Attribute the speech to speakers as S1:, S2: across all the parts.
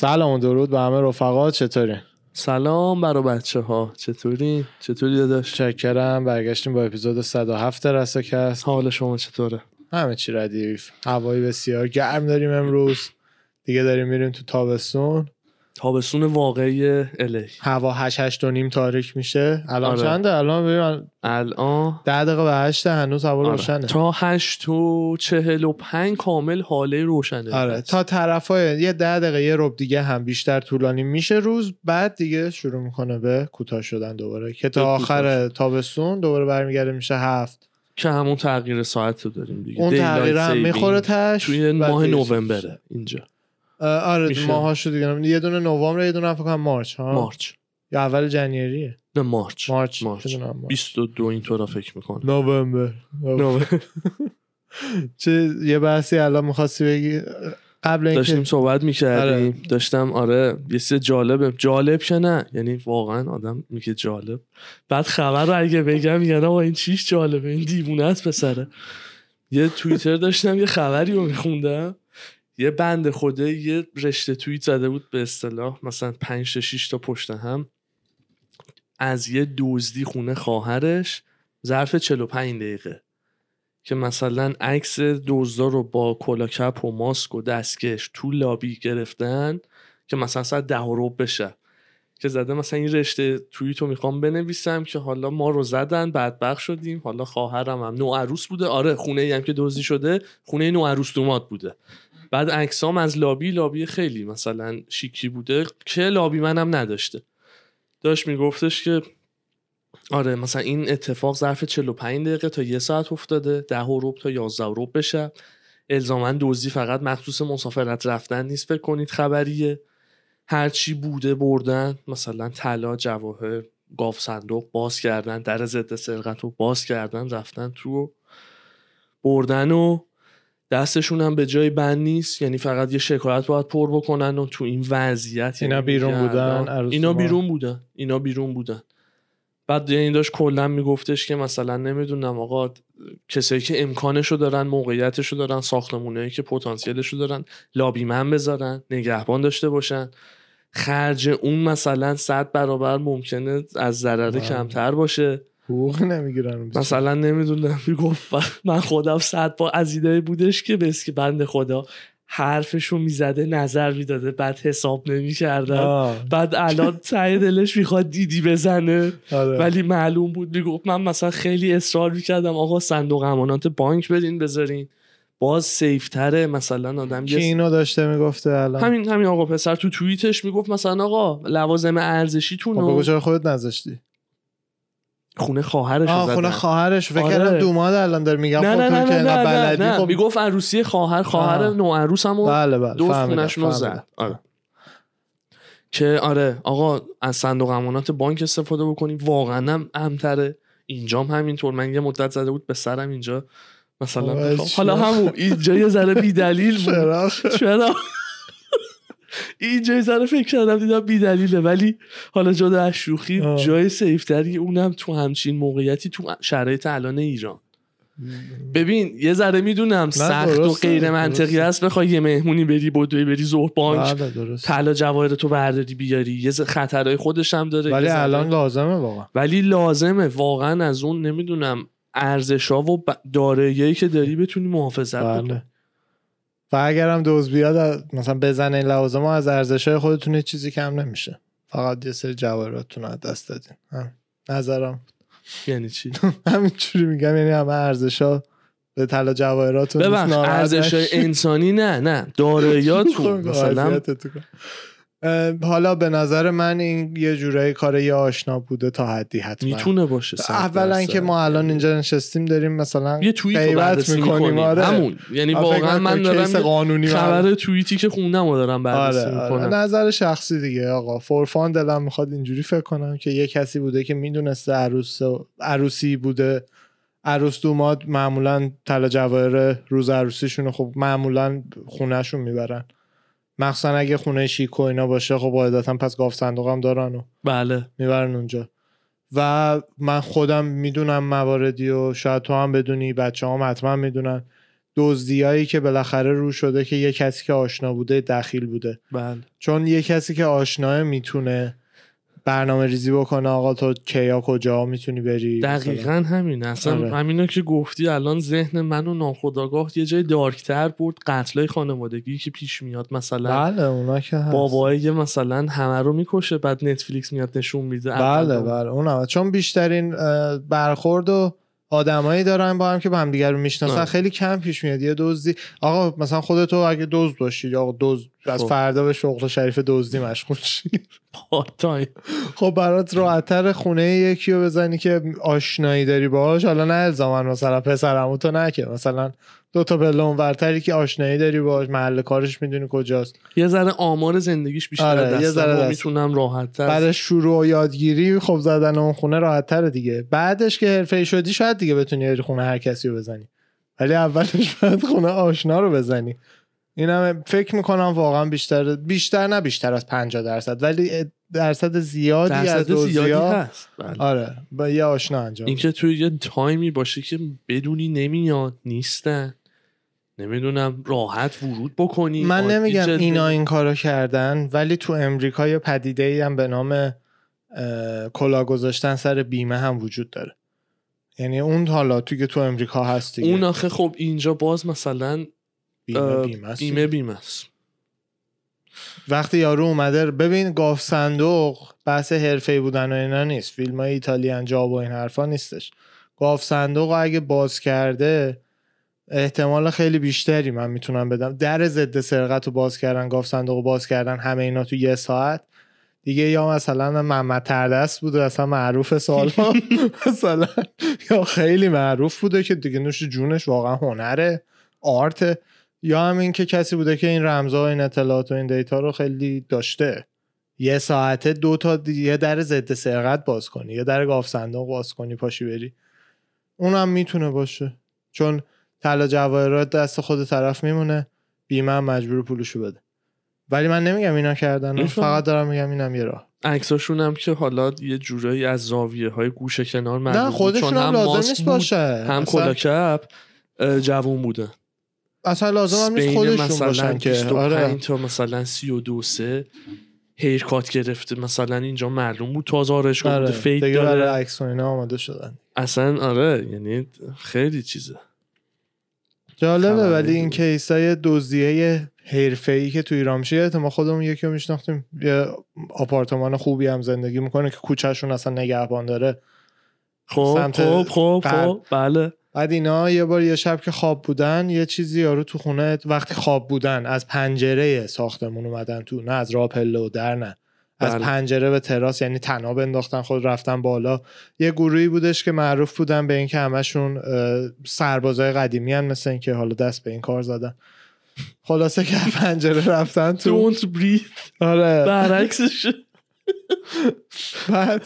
S1: سلام و درود به همه رفقا چطوری؟
S2: سلام برا بچه ها چطوری؟ چطوری داداش؟
S1: چکرم برگشتیم با اپیزود 107 رساکست
S2: حال شما چطوره؟
S1: همه چی ردیف هوایی بسیار گرم داریم امروز دیگه داریم میریم تو تابستون
S2: تابستون واقعی الی
S1: هوا 8 8 و نیم تاریک میشه. الان
S2: آره.
S1: چنده؟ الان ببین
S2: الان
S1: 10 دقیقه به 8 هنوز هوا
S2: آره.
S1: روشنه.
S2: تا هشت و چهل و پنج کامل حاله روشنه.
S1: آره. تا طرفای یه ده دقیقه یه رب دیگه هم بیشتر طولانی میشه روز. بعد دیگه شروع می‌کنه به کوتاه شدن دوباره که تا آخر تابستون دوباره برمیگرده میشه هفت.
S2: که همون تغییر ساعت رو dاریم دیگه.
S1: اون تغییر هم می‌خوره تش
S2: توی ماه نوامبره اینجا.
S1: آره
S2: میشه.
S1: ماهاشو دیگه یه دونه نوامبر یه دونه فکر کنم مارچ ها؟
S2: مارچ.
S1: یا اول جنیریه؟
S2: نه مارچ.
S1: مارچ
S2: مارچ.
S1: بدونم مارچ.
S2: 22 اینطورا فکر می‌کنم.
S1: نوامبر. چه یه بحثی الان می‌خواستی بگی؟ قبل
S2: داشتیم
S1: اینکه
S2: صحبت می‌کردیم.
S1: آره.
S2: داشتم آره یه سه جالبه. جالب که نه. یعنی واقعا آدم میگه جالب. بعد خبر رو اگه بگم میگن آقا این چیش جالبه؟ این دیوونه است پسره. یه توییتر داشتم یه خبری رو میخوندم. یه بند خوده یه رشته توییت زده بود به اصطلاح مثلا 5 تا 6 تا پشت هم. از یه دزدی خونه خواهرش ظرف 45 دقیقه. که مثلا عکس دزدا رو با کلاکپ و ماسک و دستکش تو لابی گرفتن که مثلا ساعت ده و بشه. که زده مثلا این رشته توییت رو می‌خوام بنویسم که حالا ما رو زدن بدبخت شدیم. حالا خواهرم هم نو عروس بوده. آره خونه ای هم که دزدی شده خونه نو عروس دومات بوده. بعد عکسام از لابی لابی خیلی مثلا شیکی بوده که لابی منم نداشته. داشت میگفتش که آره مثلا این اتفاق ظرف 45 دقیقه تا یه ساعت افتاده ده و تا 11 و ربع بشه. الزاما دزدی فقط مخصوص مسافرت رفتن نیست فکر کنید خبریه. هرچی بوده بردن مثلا طلا جواهر گاف صندوق باز کردن در ضد سرقت رو باز کردن رفتن تو بردن و دستشون هم به جای بند نیست یعنی فقط یه شکایت باید پر بکنن و تو این وضعیت
S1: اینا
S2: یعنی
S1: بیرون بودن،
S2: اینا. بیرون بودن. اینا بیرون بودن. بعد یعنی داشت کلا میگفتش که مثلا نمی‌دونم آقا کسایی که امکانشو دارن موقعیتشو دارن ساختمونایی که پتانسیلشو دارن لابیمن بذارن نگهبان داشته باشن. خرج اون مثلا صد برابر ممکنه از ضرر
S1: بله.
S2: کمتر باشه.
S1: حقوق نمی‌گیرن
S2: مثلا نمی‌دونم. می‌گفت من خودم صد با از ایده بودش که بس که بند خدا حرفشو می‌زده نظر می‌داده بعد حساب نمی‌کردن
S1: آه،
S2: بعد الان ته دلش می‌خواد دیدی بزنه.
S1: آره.
S2: ولی معلوم بود می‌گفت من مثلا خیلی اصرار می‌کردم آقا صندوق امانات بانک بدین بذارین. باز سیفتره مثلا آدم
S1: کی
S2: یه
S1: اینو داشته می‌گفته الان؟
S2: همین همین آقا پسر تو توییتش می‌گفت مثلا آقا لوازم ارزشیتون
S1: خب
S2: رو
S1: چرا خودت نذاشتی؟
S2: خونه خواهرش
S1: آه خونه خواهرش فکر
S2: آره.
S1: کردم دوماد الان داره میگم
S2: نه
S1: خب
S2: نه نه
S1: که
S2: نه نه, نه.
S1: خب
S2: می‌گفت عروسی خواهر خواهر
S1: آه.
S2: نوعروس هم
S1: بله بله
S2: دوست رو. زد آره که آره آقا از صندوق امانات بانک استفاده بکنی واقعا هم امتره اینجام همینطور من یه مدت زده بود به سرم اینجا مثلا.
S1: چرا؟
S2: حالا همون اینجا یه ذره بی دلیل بود
S1: چرا
S2: اینجا ذره فکر کردم دیدم بی دلیله ولی حالا جدا از شوخی
S1: آه.
S2: جای سیفتری اونم تو همچین موقعیتی تو شرایط الان ایران. ببین یه ذره می‌دونم سخت و غیر منطقی. است. بخوای یه مهمونی بری بدوی بری ظهر بانک
S1: بله
S2: طلا جواهر تو برداری بیاری. یه خطرهای خودش هم داره.
S1: ولی الان لازمه واقعا.
S2: ولی لازمه. واقعا از اون نمی‌دونم ارزشا و داراییایی که داری بتونی محافظت
S1: بله. و اگرم دوز بیاد مثلا بزنه این لوازم از ارزش های خودتون هیچ چیزی کم نمیشه. فقط یه سری جواهراتتون از دست دادین. هم. نظرم.
S2: یعنی چی؟
S1: همینجوری میگم یعنی همه ارزش ها به طلا جواهراتون
S2: ارزش انسانی نه نه. داراییاتون. مثلا
S1: حالا به نظر من این یه جورایی کار یه آشنا بوده تا حدی حتما.
S2: می‌تونه باشه
S1: اولا. که ما الان اینجا نشستیم داریم مثلا
S2: یه توییت
S1: می‌کنیم. آره.
S2: همون. یعنی واقعا من دارم
S1: قانونی
S2: خبر توییتی که خوندم رو دارم بررسی
S1: آره, آره.
S2: می‌کنم.
S1: نظر شخصی دیگه آقا. فورفان دلم می‌خواد اینجوری فکر کنم که یه کسی بوده که می‌دونسته عروس عروسی بوده. عروس دوماد معمولا طلا جواهر روز عروسیشون خب معمولا خونهشون می‌برن. مخصوصا اگه خونه شیک و اینا باشه خب قاعدتا پس گاف صندوق هم دارن و
S2: بله.
S1: می‌برن اونجا. و من خودم می‌دونم مواردی و شاید تو هم بدونی بچه هم حتما می‌دونن. دزدیایی که بالاخره رو شده که یه کسی که آشنا بوده دخیل بوده.
S2: بله.
S1: چون یه کسی که آشناه می‌تونه برنامه ریزی بکنه آقا تو کیا کجا می‌تونی بری.
S2: دقیقا همین اصلا
S1: آره.
S2: همینو که گفتی الان ذهن منو ناخداگاه یه جای دارکتر برد قتلای خانوادگی که پیش میاد مثلا.
S1: بله اونا که هست.
S2: بابایی مثلا همه رو می‌کشه بعد نتفلیکس میاد نشون میده.
S1: بله بله. اون هم. چون بیشترین برخورد و آدمایی دارن با هم که با هم دیگر رو می‌شناسن. خیلی کم پیش میاد. یه دزدی. آقا مثلا خودتو اگه دزد باشی یا دزد از
S2: خب.
S1: فردا به شغل شریف دزدی مشغول شی خب برات راحتتر خونه یکی رو بزنی که آشنایی داری باهاش حالا نه الزاما مثلا پسرمو تو نه که مثلا دو تا پله اونورتری که آشنایی داری باهاش محل کارش می‌دونی کجاست.
S2: یه ذره آمار زندگیش بیشتر
S1: آره، یه ذره.
S2: می‌تونم راحت تر
S1: بعد شروع و یادگیری خب زدن اون خونه راحت تره دیگه. بعدش که حرفه شدی شاید دیگه بتونی بری خونه هر کسی رو بزنی. ولی اولش باید خونه آشنا رو بزنی. این هم فکر می‌کنم واقعا بیشتر بیشتر نه بیشتر از 50 درصد ولی درصد زیادی از
S2: درصد زیادی
S1: دوزیا
S2: هست. بله.
S1: آره با یه آشنا انجام
S2: اینکه توی یه تایمی باشه که بدونی نمیاد نیستن. نمی‌دونم راحت ورود بکنی
S1: من نمیگم. اینا این کارو کردن ولی تو امریکا یه پدیده ای هم به نام کلا گذاشتن سر بیمه هم وجود داره. یعنی اون حالا تو که تو امریکا هست دیگه.
S2: اون آخه خب اینجا باز مثلا
S1: بیمه
S2: اه،
S1: بیمه است
S2: بیمه بیمه است.
S1: وقتی یارو اومده ببین گاف صندوق بحث حرفه‌ای بودن و اینا نیست. فیلم های Italian Job و این حرفا نیستش. گاوصندوق اگه باز کرده احتمال خیلی بیشتری من می‌تونم بدم. در ضد سرقت رو باز کردن گاوصندوق رو باز کردن همه اینا تو یه ساعت. دیگه یا مثلا محمد تردست بوده اصلا معروف سالها. مثلا یا خیلی معروف بوده که دیگه نوش جونش واقعا هنره art یا هم این که کسی بوده که این رمزها و این اطلاعات و این data رو خیلی داشته. یه ساعته دو تا یه در ضد سرقت باز کنی یه در گاف صندوق باز کنی پاشی بری. اونم می‌تونه باشه. چون طلا جواهرات دست خود طرف میمونه بیمه هم مجبور پولشو بده. ولی من نمیگم اینا کردن. فقط دارم میگم اینم یه راه.
S2: عکساشون هم که حالا یه جورایی از زاویه های گوشه کنار معلوم
S1: نه. خودشون هم لازم نیست باشه.
S2: هم کلاکپ جوون بودن
S1: اصلا لازم هم نیست خودشون
S2: مثلا
S1: باشن که
S2: 25
S1: آره.
S2: تا مثلا 32 سه هیرکات گرفته مثلا اینجا معلوم بود آرایشگاه
S1: آره
S2: بوده فیک
S1: دیگه برای
S2: داره.
S1: عکس و اینا آماده شدن.
S2: اصلا آره یعنی خیلی چیزه.
S1: جالبه ولی این. کیسای دزدیه حرفه‌ای که تو ایران میشه ما خودمون یکی رو میشناختیم. یه آپارتمان خوبی هم زندگی می‌کنه که کوچهشون اصلا نگهبان داره.
S2: خب خب خب. خب بله.
S1: بعد اینا یه بار یه شب که خواب بودن یه چیزی یارو تو خونه وقتی خواب بودن از پنجره ساختمون اومدن تو نه از راه پله و در نه از
S2: بله.
S1: پنجره به تراس یعنی تناب انداختن خود رفتن بالا. یه گروهی بودش که معروف بودن به اینکه همشون سربازای قدیمی هن مثل اینکه حالا دست به این کار زدن. خلاصه که پنجره رفتن تو.
S2: Don't breathe.
S1: آره.
S2: برعکسش
S1: بعد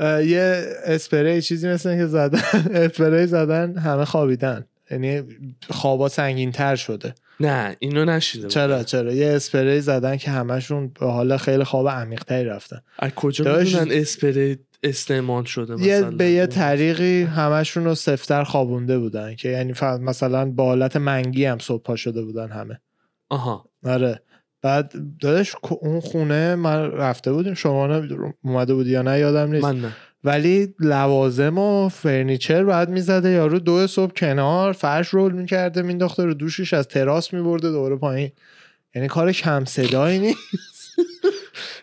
S1: یه اسپری چیزی مثل اینکه زدن اسپری زدن همه خوابیدن. یعنی خوابا سنگین تر شده.
S2: نه اینو نشیده
S1: چرا چرا؟ یه اسپری زدن که همشون به حال خیلی خواب عمیق تری رفتن.
S2: از کجا می‌دونن اسپری استعمال شده
S1: یه
S2: مثلا؟
S1: به یه طریقی همشون رو سفت‌تر خوابونده بودن که یعنی مثلا با حالت منگی هم صبح پا شده بودن همه.
S2: آها.
S1: آره. بعد دادش اون خونه من رفته بودیم. شما نه- اومده بودی یا نه یادم نیست.
S2: من نه.
S1: ولی لوازم و furniture بعد می‌زده. یارو دو صبح کنار فرش رول می‌کرده مینداخته رو دوشش از تراس میبرده دوره پایین. یعنی کار کم صدایی نیست.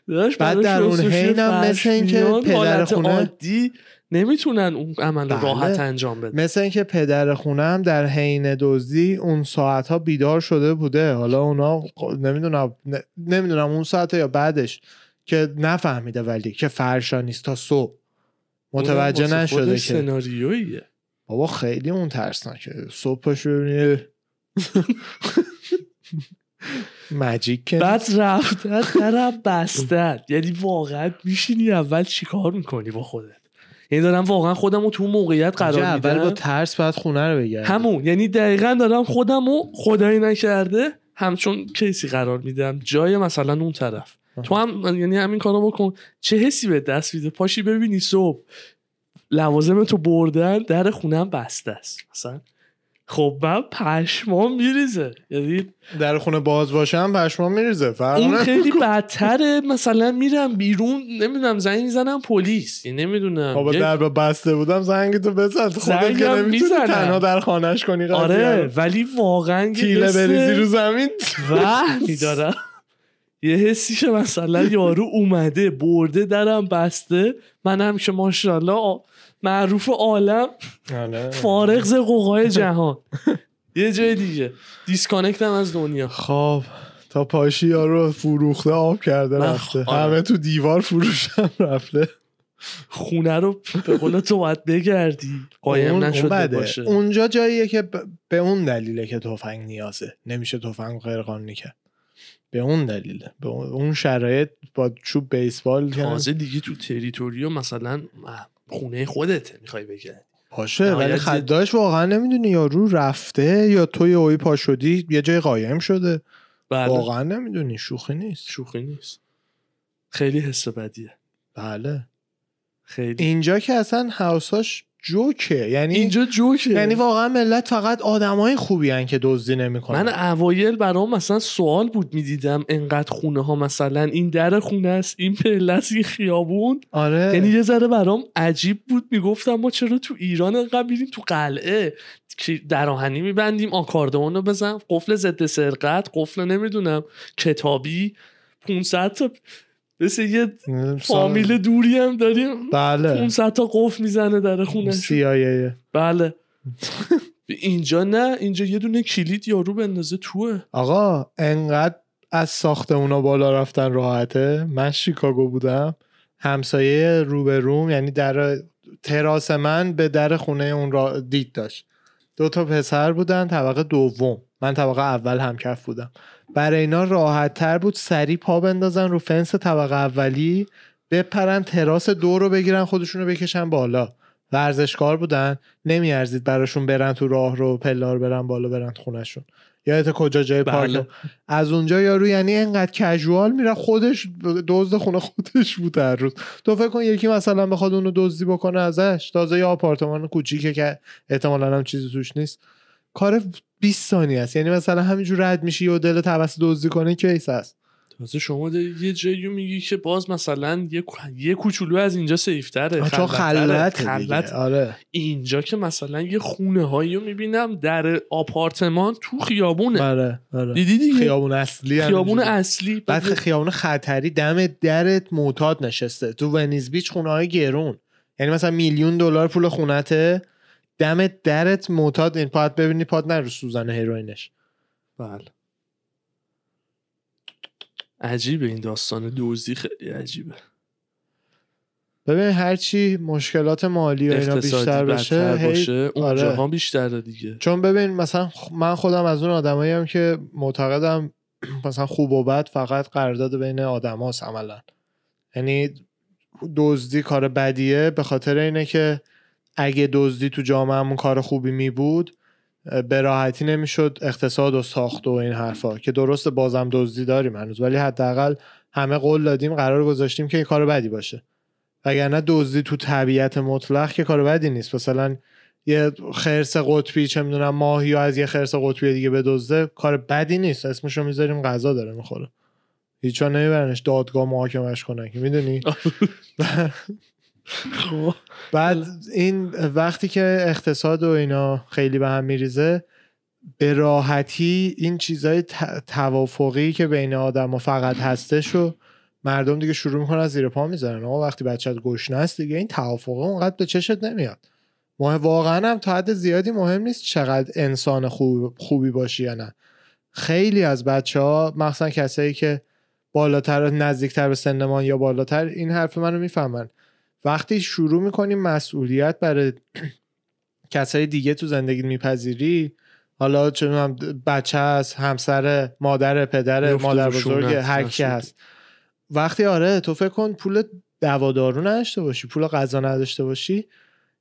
S1: بعد در اون
S2: شستشوی
S1: حین هم
S2: فرش
S1: مثل اینکه پدر خونه-
S2: عادی. نمی‌تونن اون عمل رو
S1: بله.
S2: راحت انجام بدن.
S1: مثل اینکه پدر خونه هم در حین دزدی اون ساعت ها بیدار شده بوده. حالا اونا نمی‌دونم نمی‌دونم اون ساعت یا بعدش که نفهمیده ولی که فرشا نیست تا صبح. متوجه نشده که.
S2: سناریویه.
S1: بابا خیلی اون ترسناکه. صبح پاشو ببینی مجیک که
S2: بعد رفتن طرف بستن. یعنی واقعا میشینی اول چیکار می‌کنی با خودت؟ یعنی دارم واقعا خودم رو تو موقعیت قرار
S1: اول با
S2: میدم.
S1: ترس باید خونه رو بگردی
S2: همون یعنی دقیقا دارم خودم رو خدایی نکرده همچون کیسی قرار میدم. جای مثلا اون طرف. تو هم یعنی همین کارو بکن. چه حسی به دست میده؟ پاشی ببینی صبح لوازم تو بردن در خونم بسته است. مثلا خب من پشمام میریزه. یعنی
S1: در خونه باز باشم پشمام میریزه
S2: اون. خیلی بدتره. مثلا میرم بیرون نمی‌دونم زنگ می‌زنم پلیس. یعنی نمی‌دونم.
S1: بابا در بسته بودم زنگ تو بزن. خودت که نمی‌تونی. تنها در خانهش کنی قضیه
S2: آره. ولی واقعا
S1: تیله بریزی رو زمین.
S2: وهمی دارم یه حسی که مثلا یارو اومده برده درم بسته. منم که ماشاءالله معروف عالم
S1: آره.
S2: فارغ ز قوقای جهان. یه جای دیگه. دیسکانکتم از دنیا.
S1: خب تا پاشی یارو فروخته آب کرده رفته.
S2: آره.
S1: همه تو دیوار فروشم رفته.
S2: خونه رو به قول تو باید بگردی. قایم نشده. باشه.
S1: اونجا جاییه که ب- به اون دلیله که تفنگ نیازه. نمیشه تفنگ غیر قانونی کرد به اون دلیله. به اون شرایط با چوب بیسبال
S2: تازه دیگه تو تریتوریو مثلا خونه خودته می‌خوای
S1: باشه
S2: نهایت
S1: ولی خداش واقعا نمی‌دونی یارو رفته یا تو یه اوی پا شدی یه جای قایم شده.
S2: بله.
S1: واقعا نمی‌دونی شوخی نیست.
S2: شوخی نیست. خیلی حس بدیه.
S1: بله.
S2: خیلی.
S1: اینجا که اصلا هاوساش جوکه. یعنی
S2: اینجا جوکه.
S1: یعنی واقعا ملت فقط آدمای خوبی هن که دزدی نمی‌کنن.
S2: من اوایل برام مثلا سوال بود می‌دیدم انقدر خونه ها مثلا این در خونه است این پله است این خیابون.
S1: آره.
S2: یعنی یه ذره برام عجیب بود. می‌گفتم ما چرا تو ایران انقدر میریم؟ تو قلعه. که در آهنی میبندیم آکاردئون رو بزن قفل ضد سرقت قفل نمی‌دونم کتابی 500 تا مثل یه فامیل دوری هم داریم.
S1: بله.
S2: 500 تا قفل می‌زنه در خونه
S1: CIA
S2: بله. اینجا نه اینجا یه دونه کلید یارو بندازه توه.
S1: آقا انقدر از ساختمونا بالا رفتن راحته؟ من شیکاگو بودم. همسایه رو به روم یعنی در تراس من به در خونه اون را دید داشت. دو تا پسر بودن طبقه دوم. من طبقه اول همکف بودم. برای اینا راحت تر بود سریع پا بندازن رو فنس طبقه اولی بپرن تراس دو رو بگیرن خودشون رو بکشن بالا. ورزشکار بودن نمیارزید براشون برن تو راه رو پلا رو برن بالا برن خونشون یادت کجا جای پارک
S2: بله.
S1: از اونجا یارو یعنی انقدر کژوال میره خودش دزد خونه خودش بود هر روز. تو فکر کن یکی مثلا بخواد اونو دزدی بکنه ازش. تازه یه آپارتمان کوچیکه که احتمالا هم چیزی توش نیست. کار 20 ثانیه است. یعنی مثلا همینجور رد میشی و دل توسط دزدی کنه کیس هست؟
S2: تازه شما یه جایی میگی که باز مثلا یه, یه کوچولو از اینجا safe
S1: تره چون دیگه.
S2: خلوت
S1: آره.
S2: اینجا که مثلا یه خونه هایی رو می‌بینم در آپارتمان تو خیابونه.
S1: آره آره.
S2: دیدی دیگه؟
S1: خیابون اصلی
S2: خیابون. اصلی.
S1: بعد خیابون خطری دم درت معتاد نشسته. تو Venice Beach خونه های گرون. یعنی مثلا میلیون دلار پول خونته دم درت معتاد. این پاد ببینی پات نره رو سوزن هیروینش.
S2: بله. عجیبه این داستان. دوزی خیلی عجیبه.
S1: ببین هرچی مشکلات مالی و اینا بیشتر بشه
S2: باشه
S1: آره.
S2: اونجاها بیشتره دیگه.
S1: چون ببین مثلا من خودم از اون آدمایی هم که معتقدم مثلا خوب و بد فقط قرارداد بین آدم هاست عملا. یعنی دزدی کار بدیه به خاطر اینه که اگه دزدی تو جامعهمون کار خوبی می بود به راحتی نمی‌شد اقتصاد و ساخت و این حرفا. که درست بازم دزدی داریم هنوز ولی حداقل همه قول دادیم قرار گذاشتیم که این کار بدی باشه. وگرنه دزدی تو طبیعت مطلق که کار بدی نیست. مثلا یه خرس قطبی چه می‌دونم ماهی یا از یه خرس قطبی دیگه بدزده کار بدی نیست. اسمشو می‌ذاریم غذا داره می‌خوره. هیچ نمیبرنش دادگاه محاکمش کنن. که می‌دونی؟
S2: خب.
S1: بعد این وقتی که اقتصاد و اینا خیلی به هم میریزه به راحتی این چیزای توافقی که بین آدم فقط هستش و مردم دیگه شروع می‌کنن از زیر پا می‌ذارن. آقا وقتی بچت گشنه است دیگه این توافقه اونقدر به چشت نمیاد. مهم واقعا هم تا حد زیادی مهم نیست چقدر انسان خوب خوبی باشی یا نه. خیلی از بچه ها مخصوصا کسایی که بالاتر نزدیکتر به سن ما یا بالاتر این حرف منو می‌فهمن. وقتی شروع می‌کنی مسئولیت برای کسای دیگه تو زندگی میپذیری حالا می‌دونم بچه هست همسر مادر پدر مادر بزرگ هر کی. هست وقتی آره تو فکر کن پول دوادارو نداشته باشی پول غذا نداشته باشی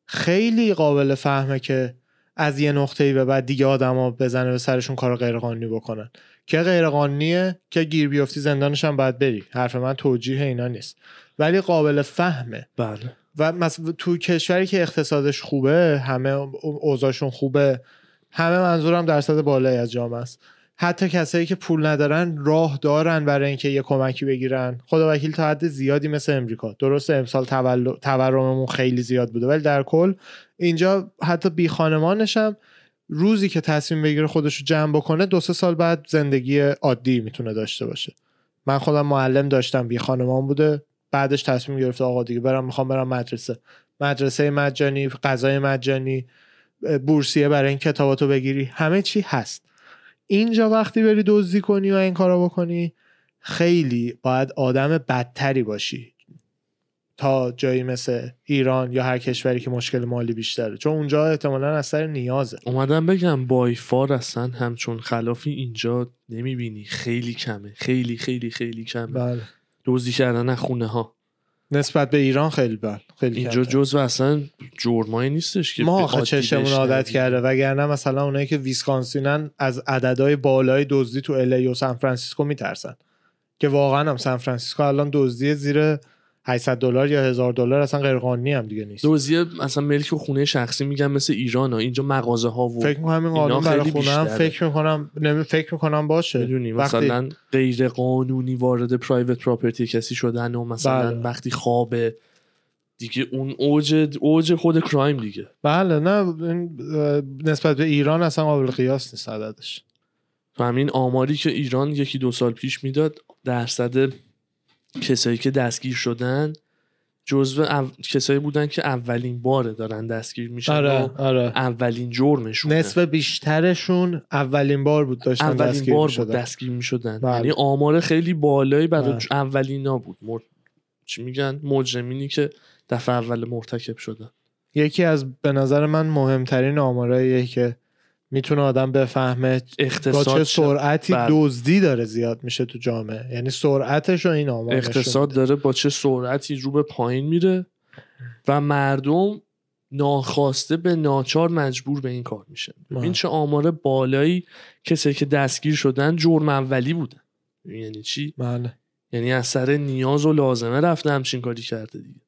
S1: خیلی قابل فهمه که از یه نقطه‌ای به بعد دیگه آدما بزنه به سرشون کار غیرقانونی بکنن. که غیرقانونیه که گیر بیفتی زندانش هم باید بری. حرف من توجیه اینا نیست. ولی قابل فهمه.
S2: بله.
S1: و مثلا تو کشوری که اقتصادش خوبه همه اوضاعشون خوبه همه منظورم درصد بالایی از جامعه است حتی کسایی که پول ندارن راه دارن برای اینکه یه کمکی بگیرن. خدا وکیل تا حد زیادی مثل امریکا. درسته امسال تورممون خیلی زیاد بوده ولی در کل اینجا حتی بی خانمانش هم روزی که تصمیم بگیره خودش رو جمع بکنه دو سه سال بعد زندگی عادی می‌تونه داشته باشه. من خودم معلم داشتم بی خانمان بوده. بعدش تصمیم گرفته آقا دیگه برم می‌خوام برم مدرسه. مدرسه مجانی غذای مجانی بورسیه برای این کتاباتو بگیری. همه چی هست. اینجا وقتی بری دزدی کنی و این کارا بکنی خیلی باید آدم بدتری باشی. تا جایی مثل ایران یا هر کشوری که مشکل مالی بیشتره. چون اونجا احتمالا از سر نیازه.
S2: اومدم بگم بای فار اصلا همچون خلافی اینجا نمی‌بینی. خیلی کمه. خیلی خیلی خیلی کمه.
S1: بله.
S2: دزدی کردن خونه ها
S1: نسبت به ایران خیلی بله خیلی
S2: اینجا. جزو اصلا جرمایی نیستش که
S1: ما آخه چشمون. عادت کرده وگرنه مثلا اونایی که ویسکانسینن از عددهای بالای دزدی تو LA و سان فرانسیسکو میترسن که واقعا هم سان فرانسیسکو الان دزدی زیر 800 دلار یا 1000 دلار اصلا غیرقانونی هم دیگه نیست
S2: دزدی مثلا ملک و خونه شخصی میگن مثل ایران ها. اینجا مغازه ها و
S1: فکر می‌کنم این قانون برای خونه هم. فکر می‌کنم نمی فکر می‌کنم باشه
S2: می‌دونی
S1: وقتی-
S2: مثلا غیر قانونی وارد پرایوت پراپرتی کسی شدن و مثلا
S1: بله.
S2: وقتی خوابه دیگه اون اوج اوج خود کرایم دیگه
S1: بله نه نسبت به ایران اصلا قابل قیاس نیست عددش
S2: تو همین آماری که ایران یکی دو سال پیش می‌داد درصد کسایی که دستگیر شدن جزو او... کسایی بودن که اولین باره دارن دستگیر میشن
S1: آره آره
S2: اولین جرمشون
S1: نصف بیشترشون اولین بار بود داشتن
S2: اولین
S1: دستگیر
S2: بار بود. دستگیر می‌شدن
S1: بله.
S2: یعنی آمار خیلی بالایی برای
S1: بله.
S2: اولینا بود مر... چی میگن مجرمینی که دفعه اول مرتکب شدن
S1: یکی از به نظر من مهمترین آماراییه که می‌تونه آدم بفهمه با
S2: اقتصاد
S1: چه
S2: چه-
S1: سرعتی
S2: بله.
S1: دزدی داره زیاد میشه تو جامعه یعنی سرعتش رو این آمار
S2: اقتصاد. داره با چه سرعتی رو به پایین میره و مردم ناخواسته به ناچار مجبور به این کار میشه ببین
S1: بله.
S2: چه آمار بالایی کسی که دستگیر شدن جرم اولی بودن یعنی چی
S1: بله
S2: یعنی از سر نیاز و لازمه رفته همچین کاری کرده دیگه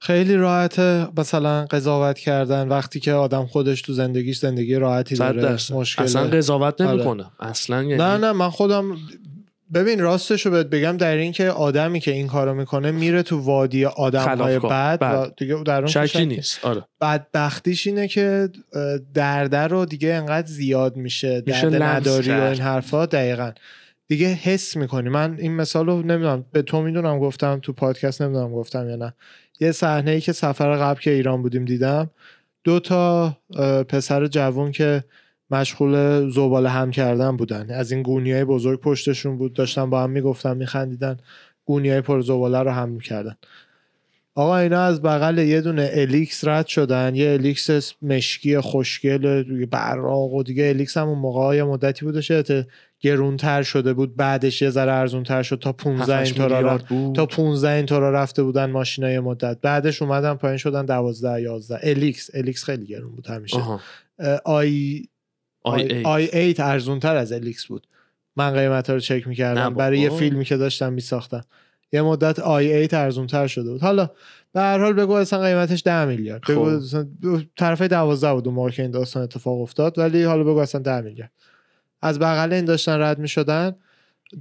S1: خیلی راحته مثلا قضاوت کردن. وقتی که آدم خودش تو زندگیش زندگی راحتی داره مشکل
S2: اصلا قضاوت
S1: آره.
S2: نمی‌کنم اصلا یعنی
S1: نه نه من خودم ببین راستش رو بهت بگم در این که آدمی که این کارو می‌کنه میره تو وادی آدم های. بد و
S2: بله.
S1: دیگه در اون
S2: شکی نیست. آره.
S1: بدبختیش اینه که درده رو دیگه انقدر زیاد میشه
S2: میشه
S1: درد
S2: لمس
S1: نداری و. این حرفا. دقیقا. دیگه حس می‌کنی. من این مثال رو نمی‌دونم. به تو می‌دونم گفتم تو پادکست نمی‌دونم گفتم یا نه. یه صحنه ای که سفر قبل که ایران بودیم دیدم. دو تا پسر جوون که مشغول زباله جمع کردن بودن. از این گونی های بزرگ پشتشون بود. داشتن با هم می‌گفتن میخندیدن. گونی های پر زباله رو جمع می‌کردن. آقا اینا از بغل یه دونه LX رد شدن. یه LX مشکی خوشگل براق و دیگه LX هم اون موقع یه مدتی بودش که گرونتر شده بود. بعدش یه ذره ارزونتر شد. تا 15
S2: هفتش
S1: این طورا
S2: میلیارد
S1: رفت
S2: بود.
S1: تا 15 این طورا رفته بودن ماشینای مدت. بعدش اومدن پایین شدن 12 11 LX LX خیلی گرون بود همیشه.
S2: آها.
S1: آی
S2: آی
S1: آی,
S2: ای.
S1: i8 ارزونتر از LX بود. من قیمت رو چک می‌کردم. برای یه فیلمی که داشتم میساختم. یه مدت i8 ارزونتر شده بود. حالا به هر حال بگو اصلا قیمتش 10 میلیارد. بگو
S2: خب.
S1: اصلا طرفه 12 بود اون موقع که این داستان اتفاق افتاد ولی حالا بگو اصلا 10 میلیارد. از بغل این داشتن رد می‌شدن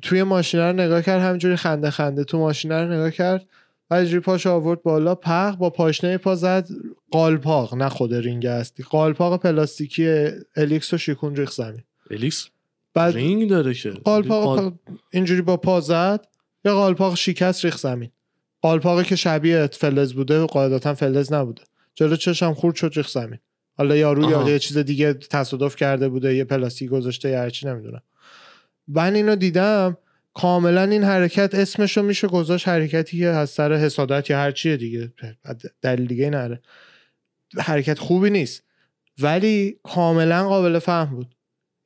S1: توی ماشینه رو نگاه کرد همینجوری خنده خنده تو ماشینه رو نگاه کرد و اینجوری پاش آورد بالا پق با پاشنه پا زد قالپاق نه خود رینگ هستی. قالپاق پلاستیکی LX و شیکون ریخ زمین.
S2: LX
S1: بعد
S2: رینگ داره که.
S1: قالپاق
S2: قال-
S1: پا- اینجوری با پا زد. یا قالپاق شکست ریخ زمین. قالپاقی که شبیه فلز بوده و قاعدتا فلز نبوده. جلو چشم خورد شد ریخ زمین. حالا یارو یا. یه چیز دیگه تصادف کرده بوده یه پلاستیک گذاشته یا هرچی نمی‌دونم. من اینو دیدم کاملا این حرکت اسمشو میشه گذاشت حرکتی که از سر حسادت یا هر چیه دیگه. دلیل دیگه نره. حرکت خوبی نیست. ولی کاملا قابل فهم بود.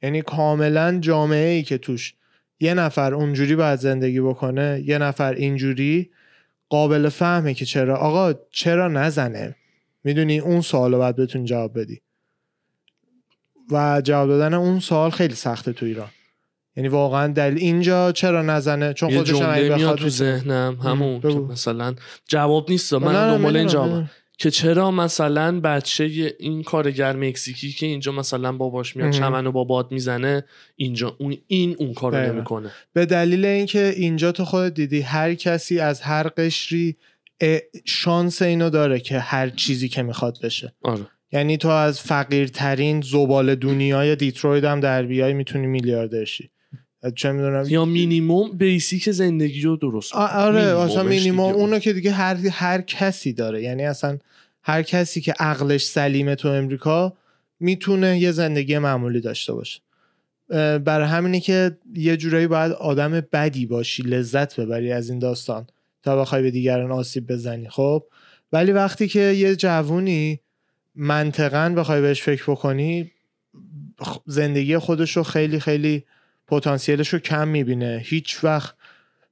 S1: یعنی کاملا جامعه ای که توش یه نفر اونجوری باید زندگی بکنه یه نفر اینجوری قابل فهمه که چرا آقا چرا نزنه می‌دونی اون سوال رو باید بتون جواب بدی و جواب دادن اون سوال خیلی سخته تو ایران یعنی واقعا دلیل اینجا چرا نزنه چون خودش هم
S2: تو. ذهنم همون. مثلا جواب نیست من دنبال این جواب. که چرا مثلا بچه این کارگر مکزیکی که اینجا مثلا باباش میاد. چمن و با باد می‌زنه اینجا اون این اون کارو. نمی‌کنه
S1: به دلیل اینکه اینجا تو خودت دیدی هر کسی از هر قشری شانس اینو داره که هر چیزی که می‌خواد بشه
S2: آره
S1: یعنی تو از فقیرترین زبال دنیای دیترویت هم در بیای می‌تونی میلیاردر شی چه می‌دونم؟
S2: یا مینیموم بیسیک زندگی رو درست.
S1: آره اصلا مینیمم
S2: دیگه.
S1: اونو که دیگه هر هر کسی داره. یعنی اصلا هر کسی که عقلش سلیمه تو امریکا می‌تونه یه زندگی معمولی داشته باشه. برای همینه که یه جورایی باید آدم بدی باشی لذت ببری از این داستان تا بخوای به دیگران آسیب بزنی خب؟ ولی وقتی که یه جوونی منطقا بخوای بهش فکر بکنی زندگی خودش رو خیلی خیلی پتانسیلش رو کم می‌بینه. هیچ وقت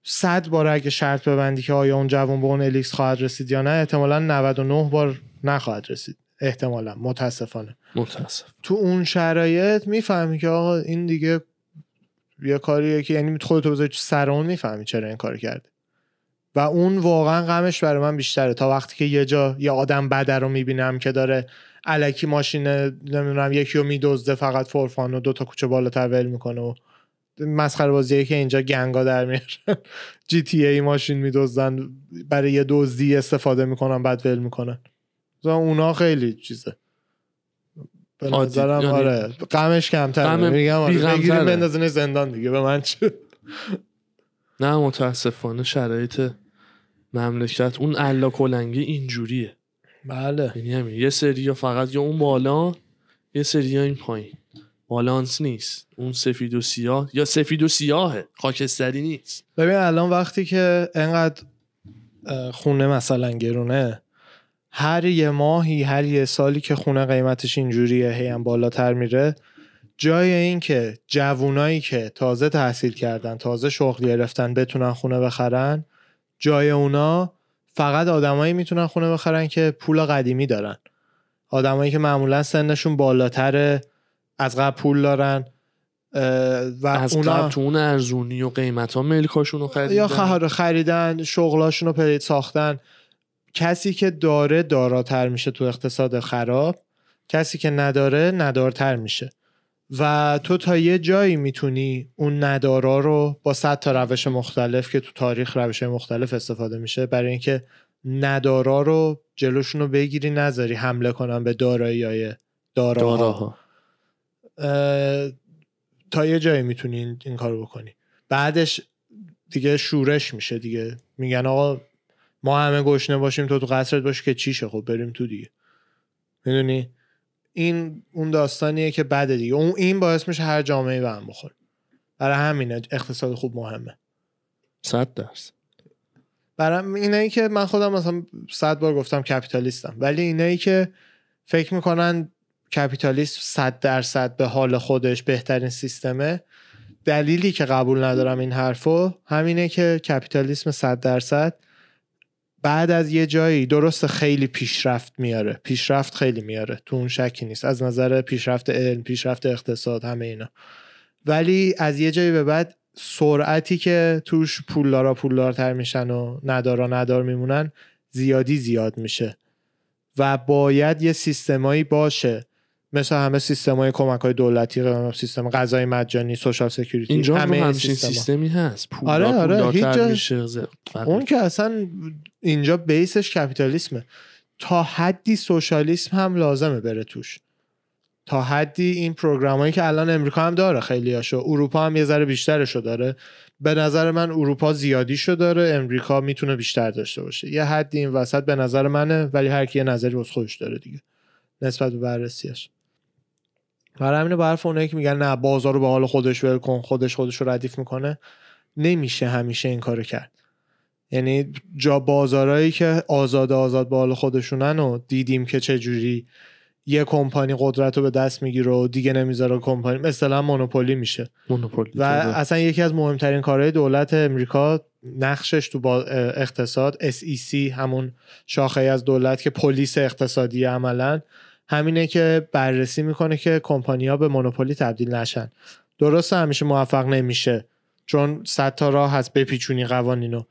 S1: صد بار اگه شرط ببندی که آیا اون جوان به اون الیکس خواهد رسید یا نه احتمالا 99 بار نخواهد رسید. احتمالا. متاسفانه.
S2: متاسف
S1: تو اون شرایط می‌فهمی که آقا این دیگه یه کاریه که یعنی خودتو بذاری تو سر اون می‌فهمی چرا این کار کرده و اون واقعا غمش برای من بیشتره. تا وقتی که یه جا یه آدم بده رو می‌بینم که داره علکی ماشین نمی‌دونم یکی رو میدزده فقط فورفان و دو تا کوچه بالاتر ول می‌کنه و مسخره بازیه که اینجا گنگا در میارن. جی تی ای ماشین میدزدن برای یه دزدی استفاده می‌کنن بعد ول می‌کنن. مثلا اونا خیلی چیزه. به. نظرم
S2: یعنی
S1: آره. غمش کمتره.
S2: غم
S1: میگم آره. بگیریم بندازین زندان دیگه به من چه؟
S2: نه متاسفانه شرایط مملکت اون الا کلنگی اینجوریه.
S1: بله.
S2: یعنی همین یه سری فقط یا اون بالا یه سری این پایین. بالانس نیست. اون سفید و سیاه یا سفید و سیاهه. خاکستری نیست.
S1: ببین الان وقتی که انقدر خونه مثلا گرونه هر یه ماهی هر یه سالی که خونه قیمتش اینجوریه هی هم بالاتر میره جای این که جوونایی که تازه تحصیل کردن تازه شغل گرفتن بتونن خونه بخرن جای اونا فقط آدمایی می‌تونن خونه بخرن که پول قدیمی دارن. آدمایی که معمولا سنشون بالاتره. از قبل پول دارن و
S2: از
S1: اونا
S2: قبل تو اون ارزونی و قیمت ها ملکاشون رو خریدن.
S1: یا خر خریدن شغلاشون رو پرید ساختن. کسی که داره داراتر میشه تو اقتصاد خراب کسی که نداره ندارتر میشه. و تو تا یه جایی می‌تونی اون ندارا رو با صد تا روش مختلف که تو تاریخ روش مختلف استفاده میشه برای اینکه ندارا رو جلوشون رو بگیری نذاری حمله کنن به دارایی های داراها.
S2: داراها.
S1: اه، تا یه جایی می‌تونی این, کارو بکنی. بعدش دیگه شورش میشه دیگه. میگن آقا ما همه گشنه باشیم تو تو قصرت باشی که چیشه خب بریم تو دیگه. می‌دونی؟ این اون داستانیه که بعد دیگه. اون این باعث میشه هر جامعه به هم بخوره. برای همینه اقتصاد خوب مهمه.
S2: صد درصد.
S1: برای اینایی که من خودم مثلا صد بار گفتم کپیتالیستم. ولی اینایی که فکر می‌کنن کپیتالیسم صد درصد به حال خودش بهترین سیستمه. دلیلی که قبول ندارم این حرفو همینه که کپیتالیسم صد درصد بعد از یه جایی درست خیلی پیشرفت میاره. پیشرفت خیلی میاره. تو اون شکی نیست. از نظر پیشرفت علم پیشرفت اقتصاد همه اینا. ولی از یه جایی به بعد سرعتی که توش پولدارا پولدارتر میشن و ندارا ندار میمونن زیادی زیاد میشه. و باید یه سیستمایی باشه مثل همه سیستمای کمک های دولتی سیستم غذای مجانی social security
S2: اینجا هم
S1: همه
S2: همچین. سیستمی هست. پول
S1: آره، آره، هیچ
S2: میشه.
S1: اون که اصلا اینجا base ش capitalism ه. تا حدی socialism هم لازمه بره توش. تا حدی این پروگرامایی که الان امریکا هم داره خیلی هاشو اروپا هم یه ذره بیشترشو داره. به نظر من اروپا زیادیشو داره امریکا می‌تونه بیشتر داشته باشه. یه حدی این وسط به نظر منه ولی هر کی یه نظری واسه خودش داره دیگه. نسبت به بررسیش برای همینه به حرف اونایی که میگن نه بازار رو به حال خودش ول کن خودش خودش رو ردیف می‌کنه. نمیشه همیشه این کارو کرد. یعنی جا بازارایی که آزاد آزاد به حال خودشونن و دیدیم که چه جوری یه کمپانی قدرت رو به دست می‌گیره و دیگه نمی‌ذاره کمپانی مثلا مونوپولی میشه.
S2: مونوپولی
S1: و اصلا یکی از مهمترین کارهای دولت امریکا نقشش تو با اقتصاد SEC همون شاخه از دولت که پلیس اقتصادی عملا همینه که بررسی می‌کنه که کمپانیا به مونوپولی تبدیل نشن. درسته همیشه موفق نمیشه چون صد تا راه هست بپیچونی قوانینو.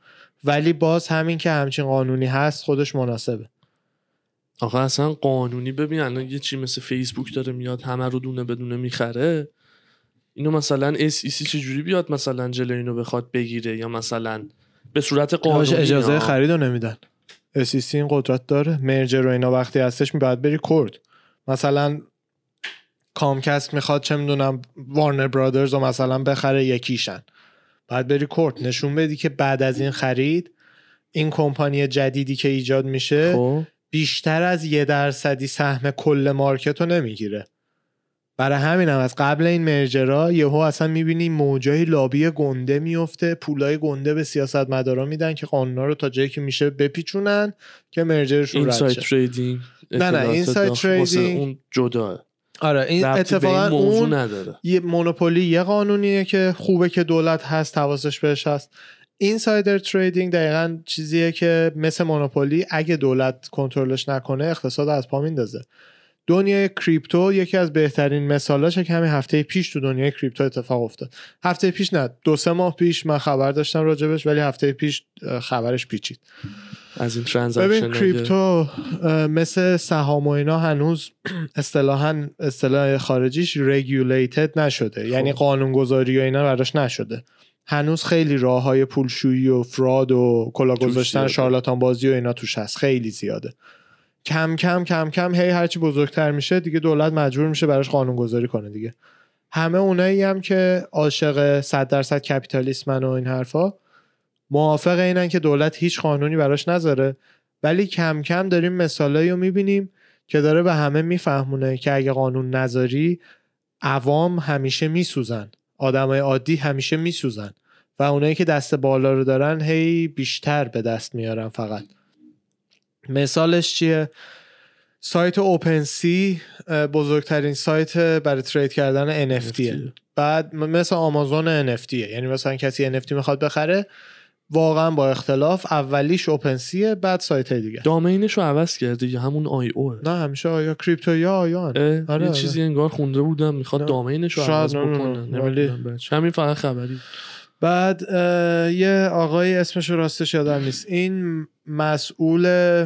S1: ولی باز همین که همچین قانونی هست خودش مناسبه.
S2: آقا اصلا قانونی ببین الان یه چی مثل فیسبوک داره میاد همه رو دونه بدونه می‌خره. اینو مثلا SEC چجوری بیاد مثلا جلو اینو بخواد بگیره؟ یا مثلا به صورت قانونی
S1: اجازه. خرید رو نمیدن. SEC این قدرت داره. مرجر و اینا وقتی هستش باید بری کرد مثلا کامکست می‌خواد چه می‌دونم وارنر برادرز رو مثلا بخره یکیشن. باید بری کورت نشون بدی که بعد از این خرید این کمپانی جدیدی که ایجاد میشه
S2: خب.
S1: بیشتر از یه درصدی سهم کل market رو نمی‌گیره. برای همین هم از قبل این merger ها یهو اصلا می‌بینی موجای لابی گنده میفته پولای گنده به سیاست مدارا میدن که قانونا رو تا جایی که میشه بپیچونن که merger شون
S2: رد
S1: شه. نه،
S2: اطلاعات inside
S1: trading
S2: اون جدا.
S1: آره این
S2: به این
S1: اتفاقا
S2: موضوع
S1: اون
S2: نداره.
S1: یه monopoly یه قانونیه که خوبه که دولت هست حواسش بهش هست. insider trading دقیقا چیزیه که مثل monopoly اگه دولت کنترلش نکنه اقتصاد از پا میندازه. دنیای crypto یکی از بهترین مثالاشه که همین هفته پیش تو دنیای crypto اتفاق افتاد. هفته پیش نه دو سه ماه پیش من خبر داشتم راجبش ولی هفته پیش خبرش پیچید.
S2: از این transaction
S1: ببین crypto مثل سهام و اینا هنوز اصطلاحا اصطلاح خارجیش regulated نشده. یعنی قانونگذاری و اینا براش نشده. هنوز خیلی راه های پولشویی و فراد و کلا گذاشتن. شارلاتان بازی و اینا توش هست. خیلی زیاده. کم کم کم کم هی هرچی بزرگتر میشه دیگه دولت مجبور میشه براش قانونگذاری کنه دیگه. همه اونایی هم که عاشق 100 درصد کپیتالیسمن و این حرفا موافق اینن که دولت هیچ قانونی براش نذاره. ولی کم کم داریم مثالایی رو می‌بینیم که داره به همه میفهمونه که اگه قانون نذاری عوام همیشه میسوزن. آدمای عادی همیشه میسوزن. و اونایی که دست بالا رو دارن هی بیشتر به دست میارن فقط. مثالش چیه؟ سایت اوپن سی بزرگترین سایت برای ترید کردن NFT بعد مثل آمازون NFT یعنی مثلا کسی NFT می‌خواد بخره واقعا با اختلاف اولیش اوپن سیه بعد سایت دیگه.
S2: دامینش رو عوض کرده یا همون آی او
S1: نه همیشه آیا کریپتو یا آیان
S2: آره،
S1: آره.
S2: یه چیزی انگار خونده بودم می‌خواد. دامینش رو عوض
S1: نه، نه،
S2: بکنه. همین فقط خبری.
S1: بعد یه آقای اسمش راستش یادم نیست. این مسئول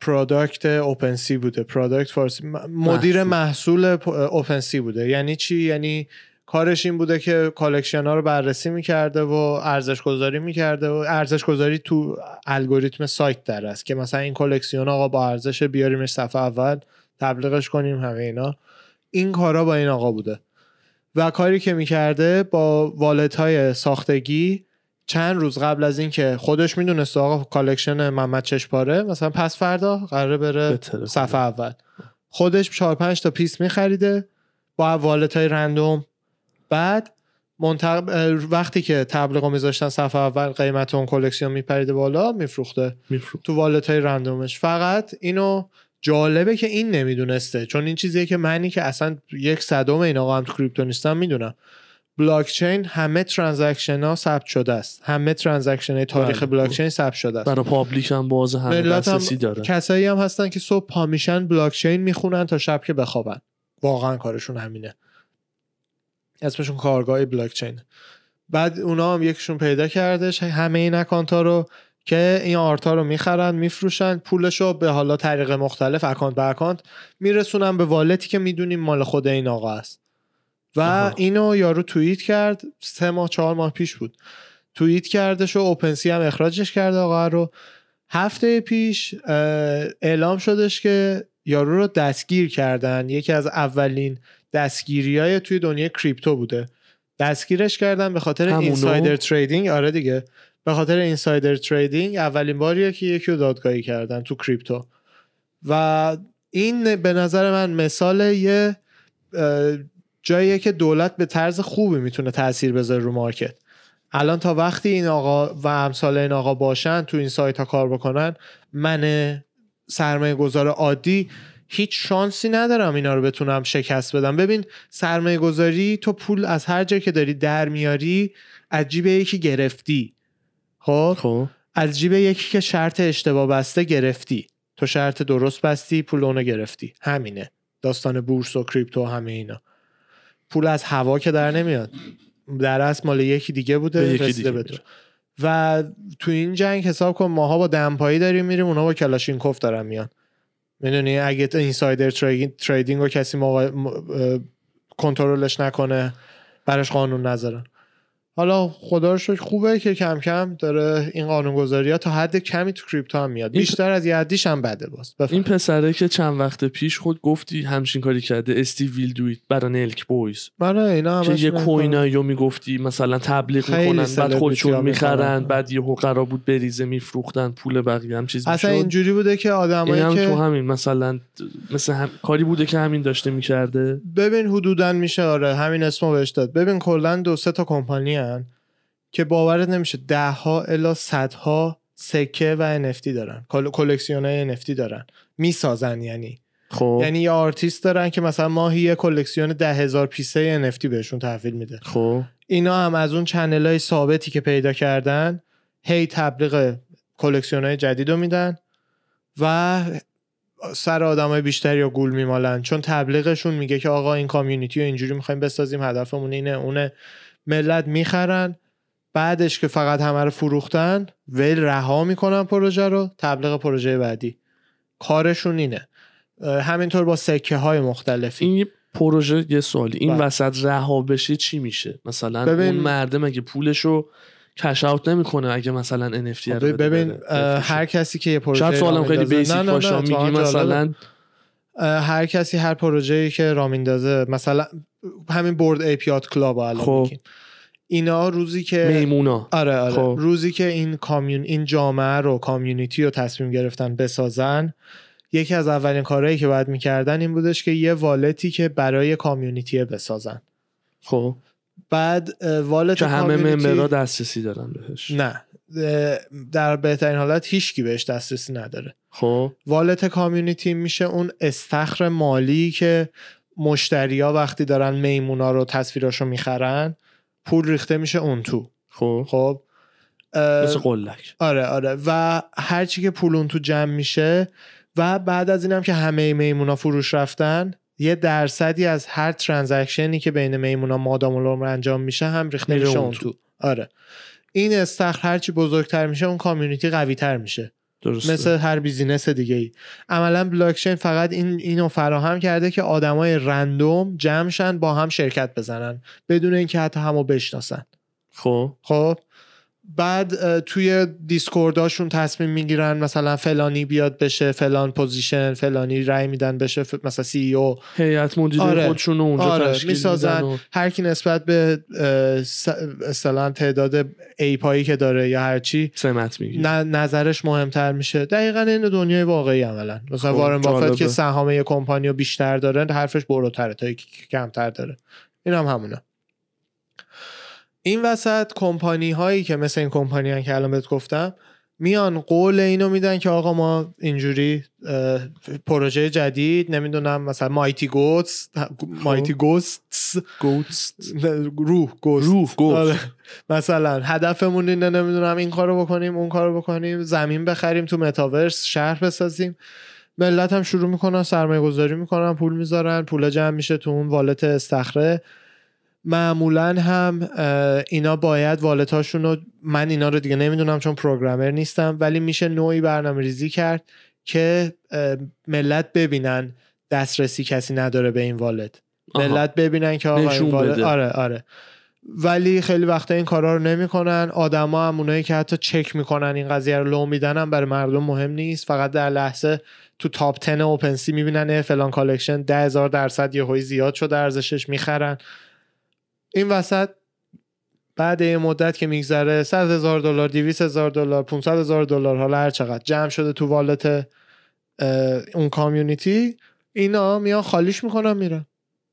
S1: product OpenSea بوده product فارسی مدیر
S2: محصول.
S1: محصول OpenSea بوده. یعنی چی؟ یعنی کارش این بوده که collection ها رو بررسی می‌کرده و ارزش گذاری می‌کرده و ارزش گذاری تو الگوریتم سایت در است که مثلا این کلکسیون آقا با ارزش بیاریمش صفحه اول تبلیغش کنیم همه اینا. این کارا با این آقا بوده. و کاری که می‌کرده با wallet های ساختگی چند روز قبل از اینکه خودش می‌دونست آقا collection محمد چشپاره مثلا پس فردا قراره بره. صفحه اول. خودش 4 5 تا piece میخریده با wallet های random. بعد منتق... وقتی که تبلیغ رو میذاشتن صفحه اول قیمت اون کلکسیون میپریده بالا میفروخته.
S2: میفروخت.
S1: تو wallet های random ش. فقط اینو جالبه که این نمی‌دونسته چون این چیزیه که منی که اصلا یک صدم این آقا هم تو crypto نیستم می‌دونم. بلاک چین همه transaction ها ثبت شده است. همه transaction تاریخ
S2: بله.
S1: بلاک چین ثبت شده است.
S2: برای public هم باز همه
S1: هم
S2: دسترسی داره.
S1: کسایی هم هستن که صبح پا میشن بلاک چین می‌خونن تا شب که بخوابن. واقعا کارشون همینه. اسمشون کارگاه بلاک چین بعد اونا هم یکیشون پیدا کردش همه این account ها رو که این art ا رو می‌خرن میفروشن پولش رو به حالا طریق مختلف account به account میرسونن به wallet ی که می‌دونیم مال خود این آقا است. و
S2: آها.
S1: اینو یارو توییت کرد سه ماه چهار ماه پیش بود. توییت کردش و OpenSea هم اخراجش کرد آقا رو. هفته پیش اعلام شدش که یارو رو دستگیر کردن. یکی از اولین دستگیری های توی دنیای crypto بوده. دستگیرش کردن به خاطر؟ insider trading. آره دیگه. به خاطر insider trading اولین باریه که یکی رو دادگاهی کردن تو crypto. و این به نظر من مثال یه جاییه که دولت به طرز خوبی می‌تونه تاثیر بذاره رو market. الان تا وقتی این آقا و امثال این آقا باشن تو این سایت ها کار بکنن من سرمایه گذار عادی هیچ شانسی ندارم اینا رو بتونم شکست بدم. ببین سرمایه گذاری تو پول از هر جا که داری در میاری جیب یکی گرفتی. خب؟
S2: خب.
S1: از جیب یکی که شرط اشتباه بسته گرفتی. تو شرط درست بستی پول اونو گرفتی. همینه. داستان بورس و کریپتو همه اینا. پول از هوا که در نمیاد. در اصل مال یکی دیگه بوده
S2: به یکی
S1: رسیده
S2: دیگه
S1: به تو. و تو این جنگ حساب کن ماها با دمپایی داریم میریم اونا با کلاشینکوف دارن میان. می‌دونی؟ اگه اینسایدر تریدینگ رو کسی موقع کنترلش نکنه براش قانون نذارن. حالا خدا رو شکر خوبه که کم کم داره این قانونگذاری ها تا حد کمی تو کریپتو هم میاد. بیشتر از یه حدیش هم بده باز. بفهم.
S2: این پسره که چند وقت پیش خود گفتی همچین کاری کرده. استی ویل دویت برای نلک بویز.
S1: آره اینا
S2: که یه. کوینایی رو می‌گفتی مثلا تبلیغ می‌کنن بعد خودشون می‌خرن. بعد یه قرار بود بریزه میفروختن پول بقیه هم چیز
S1: اصلا اینجوری بوده که آدمایی
S2: هم
S1: که
S2: تو همین مثلا مثل هم... کاری بوده که همین داشته می‌کرده.
S1: ببین حدودا میشه آره همین اسمو بهش داد. ببین کلا دو سه تا کمپانی که باورت نمیشه ده ها الا صدها سکه و NFT دارن. کلکسیون های NFT دارن. می‌سازن یعنی.
S2: خب.
S1: یعنی یه آرتیست دارن که مثلا ماهی یه کلکسیون ده هزار piece ه NFT بهشون تحویل میده.
S2: خب.
S1: اینا هم از اون channel های ثابتی که پیدا کردن هی تبلیغ کلکسیون های جدید رو میدن و سر آدم های بیشتری رو گول میمالن. چون تبلیغشون میگه که آقا این کامیونیتی رو اینجوری می‌خوایم بسازیم هدفمون اینه اونه. ملت می‌خرن. بعدش که فقط همه رو فروختن ویل رها می‌کنن پروژه رو تبلیغ پروژه بعدی. کارشون اینه. همینطور با سکه های مختلفی.
S2: این پروژه یه سوالی. این
S1: بله.
S2: وسط رها بشه چی میشه؟ مثلا
S1: ببین-
S2: اون مرده مگه پولشو cash out نمی‌کنه اگه مثلا NFT رو
S1: ببین. هر کسی که یه پروژه
S2: شاید سوالم خیلی
S1: basic
S2: باشه. میگی. مثلا
S1: هر کسی هر پروژه‌ای که را میندازه مثلا همین Bored Ape Yacht Club الان
S2: خب.
S1: اینا روزی که
S2: میمونا.
S1: آره آره.
S2: خب.
S1: روزی که این کامیون این جامعه رو community رو تصمیم گرفتن بسازن یکی از اولین کارهایی که باید می‌کردن این بودش که یه wallet ی که برای community بسازن.
S2: خب.
S1: بعد والت
S2: که همه ممبرها دسترسی دارن بهش.
S1: نه. در بهترین حالت هیچکی بهش دسترسی نداره.
S2: خب.
S1: والت کامیونیتی میشه اون استخر مالی که مشتریا وقتی دارن میمونا رو تصویراشو می‌خرن پول ریخته میشه اون تو.
S2: خب.
S1: خب.
S2: مثل قلک.
S1: آره آره. و هرچی که پول اون تو جمع میشه و بعد از اینم که همه میمونا فروش رفتن یه درصدی از هر ترانزکشنی که بین میمونا مادام العمر انجام میشه هم ریخته میشه
S2: اون
S1: اون
S2: تو.
S1: تو. آره. این استخر هرچی بزرگتر میشه اون community قوی تر میشه.
S2: درسته.
S1: مثل هر business دیگه ای عملا بلاکچین فقط این اینو فراهم کرده که آدمای random جمع شن با هم شرکت بزنن بدون اینکه حتی همو بشناسن.
S2: خب.
S1: خب؟ بعد توی Discord اشون تصمیم می‌گیرن مثلا فلانی بیاد بشه فلان position فلانی رای میدن بشه مثلا CEO
S2: هیئت مدیره
S1: آره.
S2: خودشون اونجا
S1: آره.
S2: تشکیل
S1: می‌سازن.
S2: و...
S1: هر کی نسبت به اصطلاحاً تعداد ایپایی که داره یا هر چی
S2: سمت میگی
S1: ن- نظرش مهمتر میشه. دقیقا این دنیای واقعی عملا. مثلا
S2: خب،
S1: وارن بافت. که سهام یه کمپانی رو بیشتر داره حرفش بروتره تا یکی کمتر داره. این هم همونه. این وسط کمپانی هایی که مثل این کمپانی هن که الان بهت گفتم میان قول اینو میدن که آقا ما اینجوری پروژه جدید نمی‌دونم مثلا مایتی گوتس مایتی گوستس
S2: گوتس
S1: روح گوست.
S2: روح گفت
S1: آره. مثلا هدفمون اینه نمی‌دونم این کارو بکنیم اون کارو بکنیم زمین بخریم تو متاورس شهر بسازیم. ملت هم شروع می‌کنن سرمایه گذاری می‌کنن پول می‌ذارن پول جمع میشه تو اون والت استخره. معمولا هم اینا باید والت هاشون رو من اینا رو دیگه نمی‌دونم چون پروگرامر نیستم ولی میشه نوعی برنامه ریزی کرد که ملت ببینن دسترسی کسی نداره به این
S2: wallet.
S1: ملت ببینن که آقا این wallet
S2: بده.
S1: آره آره. ولی خیلی وقتا این کارا رو نمی‌کنن. آدما هم اونایی که حتی چک می‌کنن این قضیه رو لو میدن هم برای مردم مهم نیست. فقط در لحظه تو top 10 OpenSea می‌بینن اه، فلان collection ده هزار درصد یه زیاد شده ارزشش می‌خرن. این وسط بعد یه مدت که میگذره 100 هزار دلار 200 هزار دلار 500 هزار دلار حالا هر چقدر جمع شده تو wallet اون کامیونیتی اینا میان خالیش می‌کنن میرن.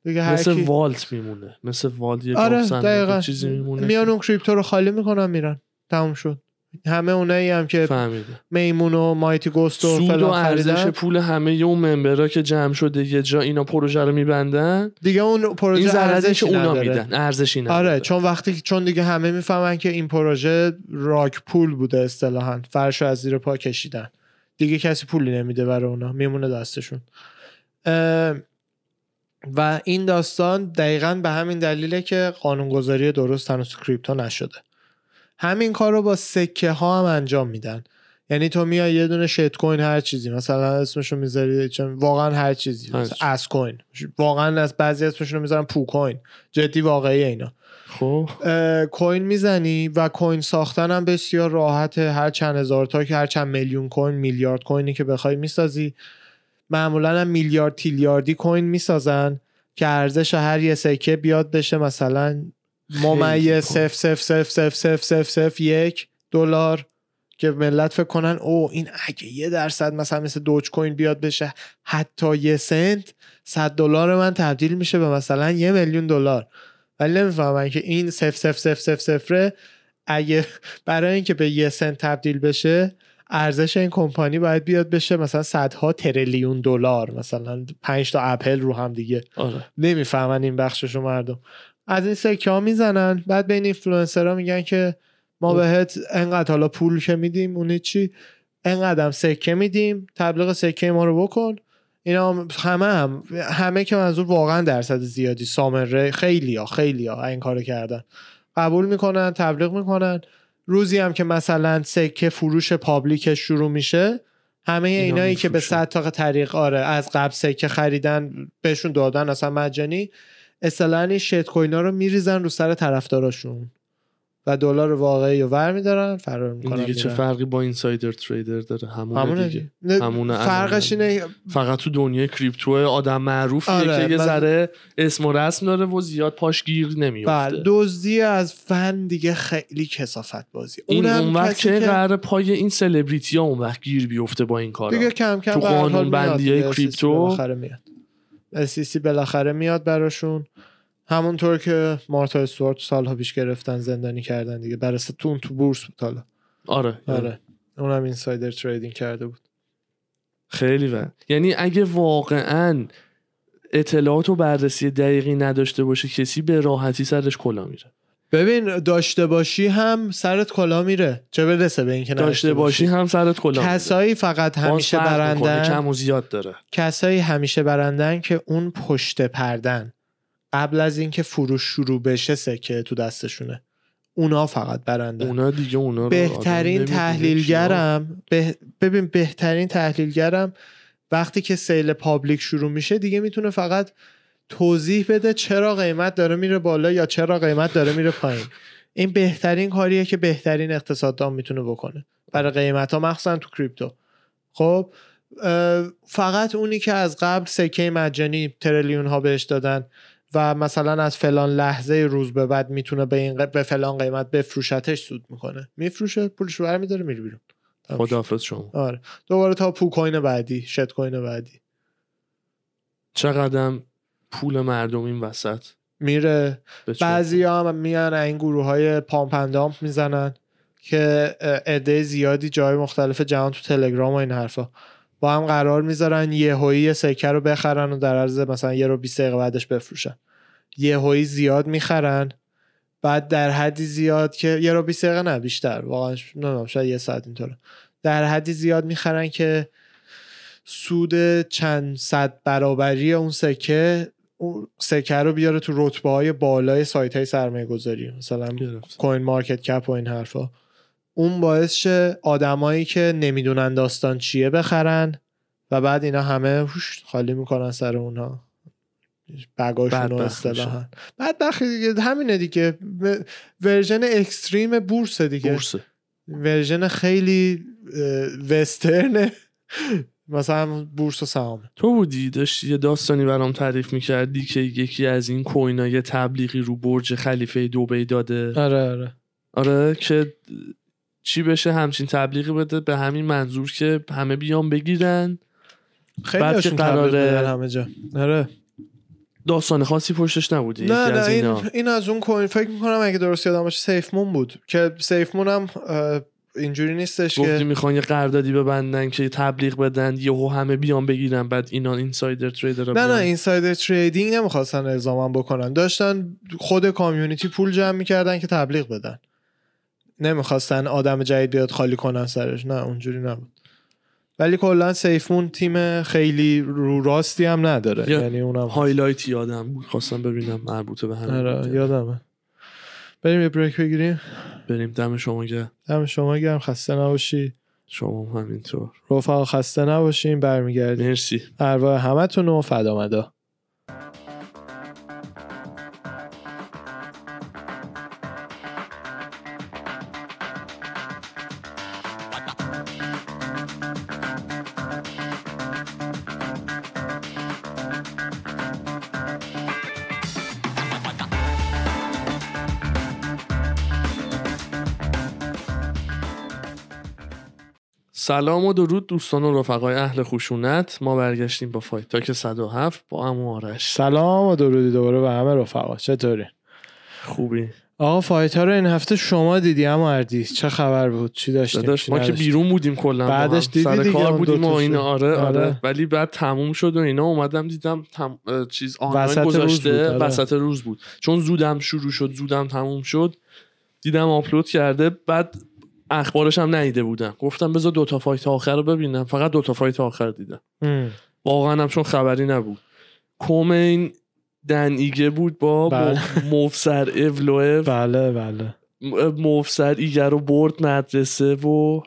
S1: دیگه هر
S2: مثل
S1: کی-
S2: والت میمونه. مثل والت یه
S1: آره دقیقا.
S2: چیزی میمونه
S1: میان اون کریپتو رو خالی می‌کنن میرن. تموم شد. همه اونایی هم که
S2: فهمیده
S1: میمون و مایتی گوست و
S2: سود و ارزش پول همه اون ممبرا که جمع شده یه جا اینا پروژه رو میبندن؟
S1: دیگه اون پروژه
S2: که اونا میدن ارزشی نداره.
S1: آره چون وقتی چون دیگه همه می‌فهمن که این پروژه راک پول بوده اصطلاحا فرش از زیر پا کشیدن. دیگه کسی پولی نمیده برای اونا میمونه دستشون. و این داستان دقیقا به همین دلیله که قانونگذاری درست هنوز تو crypto نشده. همین کار رو با سکه ها هم انجام میدن. یعنی تو میای یه دونه shitcoin هر چیزی مثلا اسمشو می‌ذاری چون واقعا هر چیزی. ass coin واقعا از بعضی اسمشون رو می‌ذارن poo coin جدی واقعی اینا.
S2: خب.
S1: coin می‌زنی و coin ساختن هم بسیار راحته. هر چند هزار تا که هر چند میلیون coin میلیارد کوینی که بخوای می‌سازی. معمولا هم میلیارد تیلیاردی کوین می‌سازن که ارزش هر یه سکه بیاد بشه مثلا ممیز. صف صف صف صف صف صف صف یک دلار که ملت فکر کنن او این اگه یه درصد مثلا مثل دوج کوین بیاد بشه حتی یه سنت صد دلار من تبدیل میشه به مثلا یه میلیون دلار. ولی نمی‌فهمن که این صف صف صف صف صفره اگه برای اینکه به یه سنت تبدیل بشه ارزش این کمپانی باید بیاد بشه مثلا صدها تریلیون دلار مثلا پنج تا اپل رو هم دیگه.
S2: آره.
S1: نمی‌فهمن این بخششو مردم. از این سکه ها می‌زنن. بعد بین اینفلوئنسرها میگن که ما
S2: خب.
S1: بهت انقدر حالا پول که میدیم اون چی انقدر هم سکه میدیم. تبلیغ سکه ما رو بکن. اینا هم- همه هم همه که منظور واقعا درصد زیادی scammer ه خیلی ها خیلی ها این کارو کردن. قبول می‌کنن تبلیغ می‌کنن. روزی هم که مثلا سکه فروش پابلیکش شروع میشه همه
S2: اینا
S1: اینایی که به. صد تا طریق آره از قبل سکه خریدن بهشون دادن اصلا مجانی. اصطلاحا این شت کوینا رو میریزن رو سر طرفداراشون و دلار واقعی رو ور میدارن فرار می‌کنن
S2: دیگه چه فرقی با اینسایدر تریدر داره؟ همونه,
S1: همونه
S2: دیگه.
S1: دیگه. نه،
S2: همونه
S1: فرقش. اینه
S2: فقط تو دنیای کریپتو آدم معروفیه
S1: آره،
S2: که یه
S1: من-
S2: ذره اسم و رسم داره و زیاد پاش گیر
S1: بله
S2: نمیفته
S1: دزدی از فن دیگه خیلی کسافت بازی
S2: این
S1: اونم
S2: اون وقت که قرار پای این سلبریتی ها اون وقت گیر بیفته با این کارا؟
S1: دیگه کم کم
S2: تو قانون
S1: میاد
S2: بندی کریپتو.
S1: میاد SEC بالاخره میاد براشون. همونطور که مارتا استوارت سالها پیش گرفتن زندانی کردن دیگه. برای تو اون تو بورس بود حالا.
S2: آره.
S1: آره. اونم اینسایدر تریدینگ کرده بود.
S2: خیلی و یعنی اگه واقعا اطلاعات و بررسی دقیقی نداشته باشه کسی به راحتی سرش کلا میره.
S1: ببین داشته باشی هم سرت کلا میره. چه برسه به اینکه
S2: داشته باشی هم سرت کلا میره.
S1: کسایی فقط همیشه برندن
S2: کم و زیاد داره.
S1: کسایی همیشه برندن که اون پشت پردن. قبل از اینکه فروش شروع بشه سکه تو دستشونه. اونا فقط برندن.
S2: اونا دیگه اونا رو
S1: بهترین. تحلیلگرم به- ببین بهترین تحلیلگرم وقتی که سیل پابلیک شروع میشه دیگه می‌تونه فقط توضیح بده چرا قیمت داره میره بالا یا چرا قیمت داره میره پایین. این بهترین کاریه که بهترین اقتصاددان می‌تونه بکنه. برای قیمت ها مخصوصا تو کریپتو. خب فقط اونی که از قبل سکه مجانی تریلیون ها بهش دادن و مثلا از فلان لحظه روز به بعد می‌تونه به این ق- به فلان قیمت بفروشتش سود می‌کنه. میفروشه پولش رو برمیداره میره بیرون.
S2: خداحافظ شما.
S1: آره. دوباره تا پو کوین بعدی شت کوین بعدی.
S2: چقدر پول مردم این وسط.
S1: میره. بعضی هم میان این گروه های پامپ اندامپ می‌زنن که عده زیادی جای مختلف جهان تو تلگرام و این حرفا. با هم قرار می‌ذارن یهویی یه سکه رو بخرن و در عرض مثلا یه رو 20 دقیقه بعدش بفروشن. یهویی زیاد می‌خرن بعد در حدی زیاد که یه رو 20 دقیقه نه بیشتر واقعا نمی‌دونم شاید یه ساعت اینطوره. در حدی زیاد می‌خرن که سود چند صد برابری اون سکه اون سکه رو بیاره تو رتبه های بالای سایت های سرمایه گذاری مثلا. کوین مارکت کپ و این حرفا. اون باعث شه آدمایی که نمی‌دونن داستان چیه بخرن و بعد اینا همه خالی می‌کنن سر اونها. بگاشون رو اصطلاحا. بعد دیگه همینه دیگه. version extreme بورس دیگه.
S2: بورسه.
S1: version خیلی اه، وسترن مثلا بورس و سهام.
S2: تو بودی داشتی یه داستانی برام تعریف می‌کردی که یکی از این coin ا یه تبلیغی رو برج خلیفه دوبی داده.
S1: آره آره.
S2: آره که چی بشه همچین تبلیغی بده به همین منظور که همه بیان بگیرن.
S1: خیلی
S2: بعد قراره-
S1: همه جا. آره.
S2: داستان خاصی پشتش نبودی
S1: نه
S2: یکی
S1: نه
S2: از
S1: این,
S2: اینا.
S1: این از اون coin. فکر می‌کنم اگه درست یادم باشه SafeMoon بود که SafeMoon هم اه، اینجوری نیستش
S2: گفتی
S1: که
S2: می‌خوان یه قراردادی ببندن که تبلیغ بدن یهو همه بیان بگیرن بعد اینا insider trader
S1: نه نه insider trading نمی‌خواستن الزاما بکنن. داشتن خود community پول جمع می‌کردن که تبلیغ بدن. نمی‌خواستن آدم جدید بیاد خالی کنن سرش. نه اونجوری نبود. ولی کلا سیفمون تیم خیلی رو راستی هم نداره. یعنی اونم
S2: هایلایت یادم خواستم ببینم مربوطه به همین
S1: آره. یادمه. بریم یه بریک بگیریم؟
S2: بریم دم شما گرم.
S1: دم شما گرم خسته نباشی.
S2: شما هم همینطور
S1: رفقا خسته نباشین برمیگردیم.
S2: مرسی.
S1: ارواح همتون و فدامدا.
S2: سلام و درود دوستان و رفقای اهل خشونت. ما برگشتیم با Fight Talk 107 با امو آرش.
S1: سلام و درودی دوباره به همه رفقا. چطوری؟
S2: خوبی.
S1: آقا fight ها رو این هفته شما دیدی اما اردیس چه خبر بود؟ چی داشتیم؟
S2: داداش ما که؟ بیرون بودیم کلا.
S1: بعدش دیدی
S2: سر
S1: دیگه
S2: کار بودیم و. اینا. آره, آره.
S1: آره.
S2: ولی بعد تموم شد و اینا اومدم دیدم تم... چیز آنلاین
S1: وسط روز
S2: گذاشته.
S1: بود، آره.
S2: وسط روز بود. چون زودم شروع شد زودم تموم شد. دیدم آپلود کرده. بعد اخبارش هم ندیده بودم گفتم بذار دوتا fight آخر رو ببینم. فقط دوتا fight آخر دیدم. واقعا هم چون خبری نبود. co-main دن ایگه بود با
S1: بله.
S2: موفسار اولوئف
S1: بله بله.
S2: موفسار ایگه رو برد مدرسه و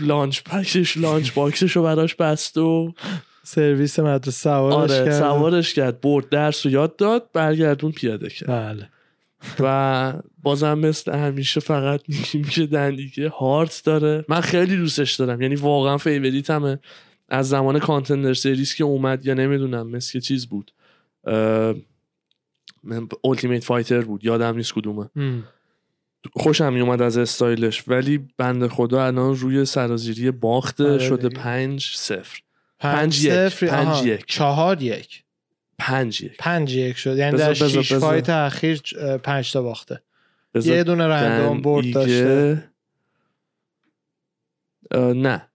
S2: lunch pack ش lunch box ش رو براش بست و
S1: سرویس مدرسه سوارش
S2: آره
S1: کرد.
S2: سوارش کرد. برد درس رو یاد داد برگردون پیاده کرد.
S1: بله.
S2: و بازم مثل همیشه فقط میگیم که دندیگه هارت داره. من خیلی دوستش دارم. یعنی واقعا فیوریتمه از زمان کانتندر سریز که اومد یا نمی‌دونم مثل که چیز بود. اولتیمیت فایتر بود. یادم نیست کدومه. خوشم میومد از استایلش. ولی بند خدا الان روی سرازیری باخته.
S1: آره
S2: شده. پنج صفر.
S1: پنج
S2: پنج یک. پنج یک.
S1: چهار یک.
S2: پنج یک.
S1: پنج یک شد. یعنی در شیش. فایت اخیر پنج تا باخته. یه دونه رندوم برد داشته.
S2: نه.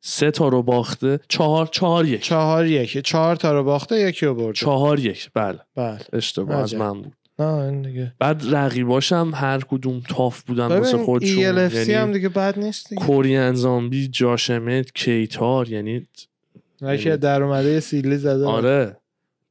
S2: سه تا رو باخته. چهار چهار یک.
S1: چهار یک. چهار تا رو باخته یکی رو برده.
S2: چهار یک. بله.
S1: بله.
S2: اشتباه از. من بود.
S1: نه دیگه.
S2: بعد رقیباشم هر کدوم تاف بودن واسه خودشون.
S1: ELFC هم
S2: یعنی
S1: دیگه بد نیست دیگه.
S2: کورین زامبی جاشمت کیتار یعنی
S1: یکی در اومده یه سیلی زده.
S2: آره.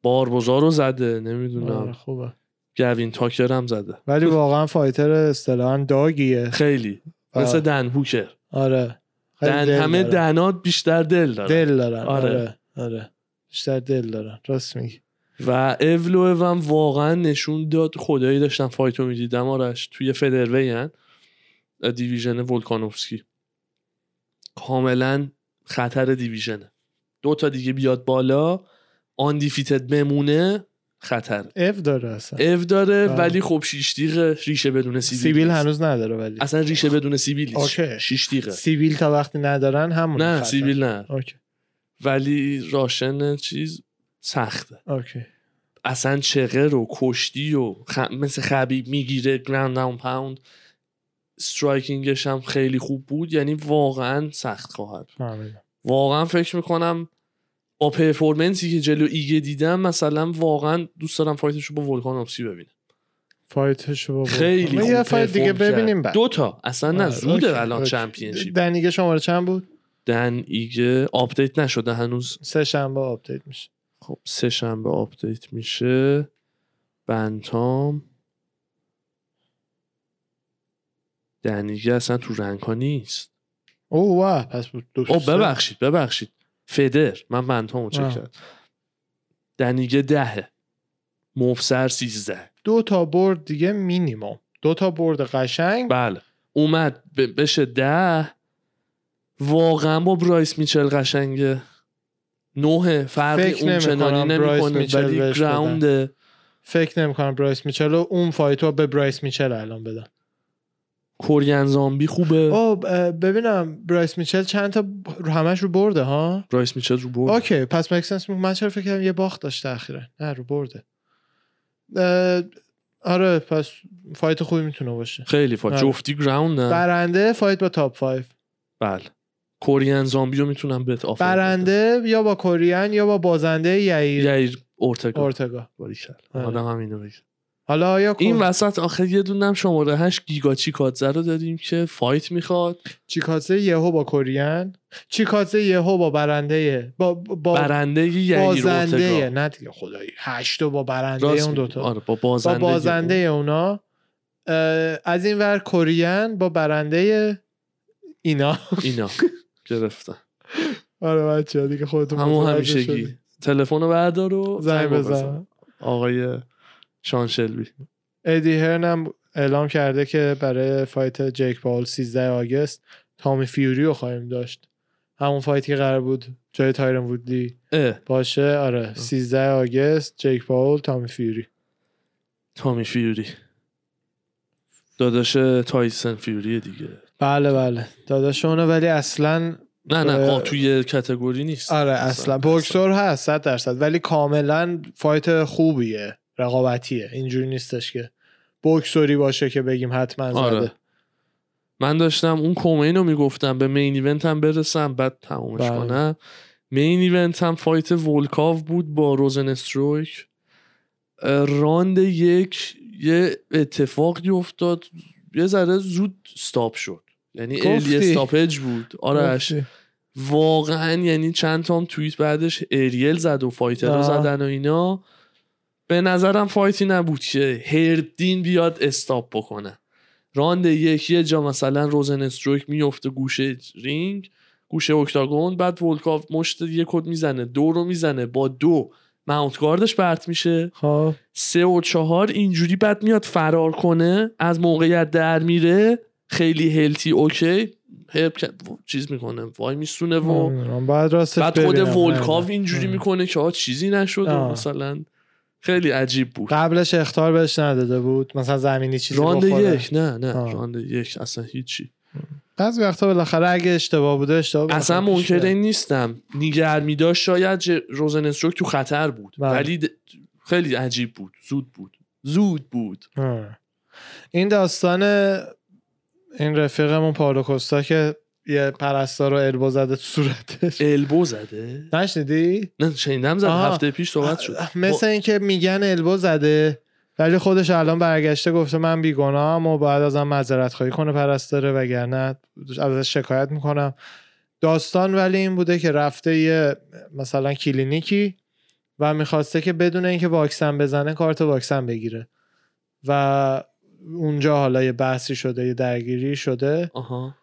S2: باربوزا رو زده
S1: آره
S2: نمی‌دونم
S1: خوبه.
S2: گوین تاکر هم زده.
S1: ولی واقعا fighter اصطلاحا dog یه.
S2: خیلی.
S1: آه.
S2: مثل دن هوکر.
S1: آره.
S2: دن همه
S1: دارن.
S2: دنات بیشتر دل دارن.
S1: دل دارن.
S2: آره.
S1: آره آره. بیشتر دل دارن. راست میگی.
S2: و اولوئف هم واقعا نشون داد خدایی داشتم fight و می‌دیدم. آرش توی featherweight. division ولکانوفسکی. کاملا خطر division ه. دو تا دیگه بیاد بالا. undefeated بمونه خطر.
S1: اف داره اصلا.
S2: اف داره
S1: آه.
S2: ولی خب شیش تیغ ریشه بدون سیبیل
S1: سیبیل. هنوز نداره ولی.
S2: اصلا ریشه بدون سیبیل. شیش تیغه.
S1: سیبیل تا وقتی ندارن همون
S2: نه
S1: خطر.
S2: سیبیل نه.
S1: اوکی.
S2: ولی Russian چیز سخته.
S1: اوکی.
S2: اصلا چغر و کشتی و خ... مثل خبیب می‌گیره ground and pound striking ش هم خیلی خوب بود. یعنی واقعا سخت خواهد
S1: فهمیدم.
S2: واقعا فکر می‌کنم با performance ی که جلو ایگه دیدم مثلا واقعا دوست دارم fight ش رو با ولکانوفسکی ببینم.
S1: fight شو با
S2: خیلی خوب
S1: یه fight دیگه. ببینیم بعد.
S2: دو تا. اصلا نه
S1: آره،
S2: زوده
S1: okay،
S2: الان.
S1: championship.
S2: دن
S1: ایگه شماره چند بود؟
S2: دن ایگه آپدیت نشده هنوز.
S1: سه شنبه آپدیت میشه.
S2: خب سه شنبه آپدیت میشه. بنتام. دنیگه اصلا تو رنگ ها نیست.
S1: او واه پس بود.
S2: او. ببخشید ببخشید. فدر. من بنتامو چک. کردم. دنیگه دهه. مفسر سیزده.
S1: دو تا برد دیگه مینیموم دو تا برد قشنگ.
S2: بله. اومد بشه ده. واقعا با برایس میچل قشنگه. نوه فرقی
S1: فکر
S2: اون چنانی
S1: نمی‌کنم برایس
S2: نمی‌کنه
S1: میچل
S2: ولی. گراونده.
S1: فکر نمی‌کنم برایس میچل و اون فایت رو به برایس میچل الان بدن.
S2: کورین زامبی خوبه؟
S1: او ببینم برایس میچل چند تا همش رو برده ها؟
S2: برایس میچل رو برد
S1: اوکی پس مکسنس من چرا فکر کردم یه باخت داشته اخیرا؟ نه رو برده. آره پس فایت خوبی می‌تونه باشه.
S2: خیلی فا
S1: آره.
S2: جفتی گراوندن
S1: برنده فایت با تاپ 5
S2: بله. کورین زامبی رو می‌تونم بهت آفر
S1: برنده یا با کوریان یا با بازنده یعیر.
S2: یایر اورتگا.
S1: اورتگا. آره.
S2: آدم هم اینو بگه.
S1: حالا آیا
S2: این
S1: این
S2: وسط آخر یه دونم شماره 8 گیگا چیکادزه رو داریم که فایت می‌خواد.
S1: چیکاتزه یهو با کوریان چیکاتزه یهو با برنده با با
S2: برنده یایر
S1: بازنده نه دیگه خدایی. هشتو با برنده
S2: راست
S1: اون. دوتا
S2: آره با
S1: با
S2: بازنده
S1: بازنده اونا. از این ور Korean با برنده اینا.
S2: اینا. گرفتن.
S1: آره بچه دیگه خودتون
S2: همون همیشگی. تلفن رو بردار و
S1: زنگ بزن.
S2: آقای شان شلبی.
S1: ادی هرن هم اعلام کرده که برای fight جیک پاول 13 August تامی فیوری رو خواهیم داشت. همون fight ی که قرار بود جای تایرن وودلی باشه. آره 13 August جیک پاول تامی فیوری.
S2: تامی فیوری. داداش تایسن فیوری دیگه.
S1: بله بله. داداشونه ولی اصلا
S2: نه نه آه، توی category نیست.
S1: آره اصلا. بوکسور هست 100 درصد. ولی کاملا fight خوبیه. رقابتیه اینجوری نیستش که بوکسوری باشه که بگیم حتما زده
S2: آره. من داشتم اون co-main رو می‌گفتم به main event هم برسم بعد تمومش
S1: بله.
S2: کنم main event هم fight ولکوف بود با روزن استرویک راند یک یه اتفاقی افتاد یه ذره زود stop شد یعنی. early stoppage بود آرش. واقعا یعنی چند تا هم توییت بعدش اریل زد و fighter رو
S1: آه.
S2: زدن و اینا به نظرم fight ی نبود که هرب دین بیاد stop بکنه راند یک یه جا مثلا روزن استرویک میفته گوشه رینگ گوشه octagon بعد ولکوف مشت یه کد می‌زنه دو رو می‌زنه با دو ماونت گاردش پرت میشه
S1: خب
S2: سه و چهار اینجوری بعد میاد فرار کنه از موقعیت در میره خیلی هلتی اوکی هرب چیز می‌کنه وای میسونه و.
S1: بعد
S2: بعد خود
S1: نه.
S2: اینجوری. می‌کنه که آه چیزی نشد. مثلا خیلی عجیب بود
S1: قبلش اختار بهش نداده بود مثلا زمینی چیزی
S2: راند. یک نه نه
S1: آه.
S2: راند یک اصلا هیچی
S1: بعضی وقتا بالاخره اگه اشتباه بوده اشتباه
S2: اصلا
S1: پیش
S2: منکر
S1: میاد.
S2: این نیستم نیگر میداشت شاید ج- روزن استروک تو خطر بود
S1: بله.
S2: ولی د- خیلی عجیب بود زود بود زود بود
S1: آه. این داستان این رفیقمون پاولو کوستا که یه پرستار رو البو زده تو صورتش.
S2: البو زده؟
S1: نشنیدی؟
S2: نه شنیدم زد. هفته پیش صحبت شد.
S1: مثل اینکه میگن البو زده ولی خودش الان برگشته گفته من بیگناهم و باید ازم معذرت خواهی کنه پرستاره وگرنه ازش شکایت می‌کنم. داستان ولی این بوده که رفته یه مثلا کلینیکی و می‌خواسته که بدون اینکه واکسن بزنه کارت واکسن بگیره. و اونجا حالا یه بحثی شده یه درگیری شده.
S2: آها.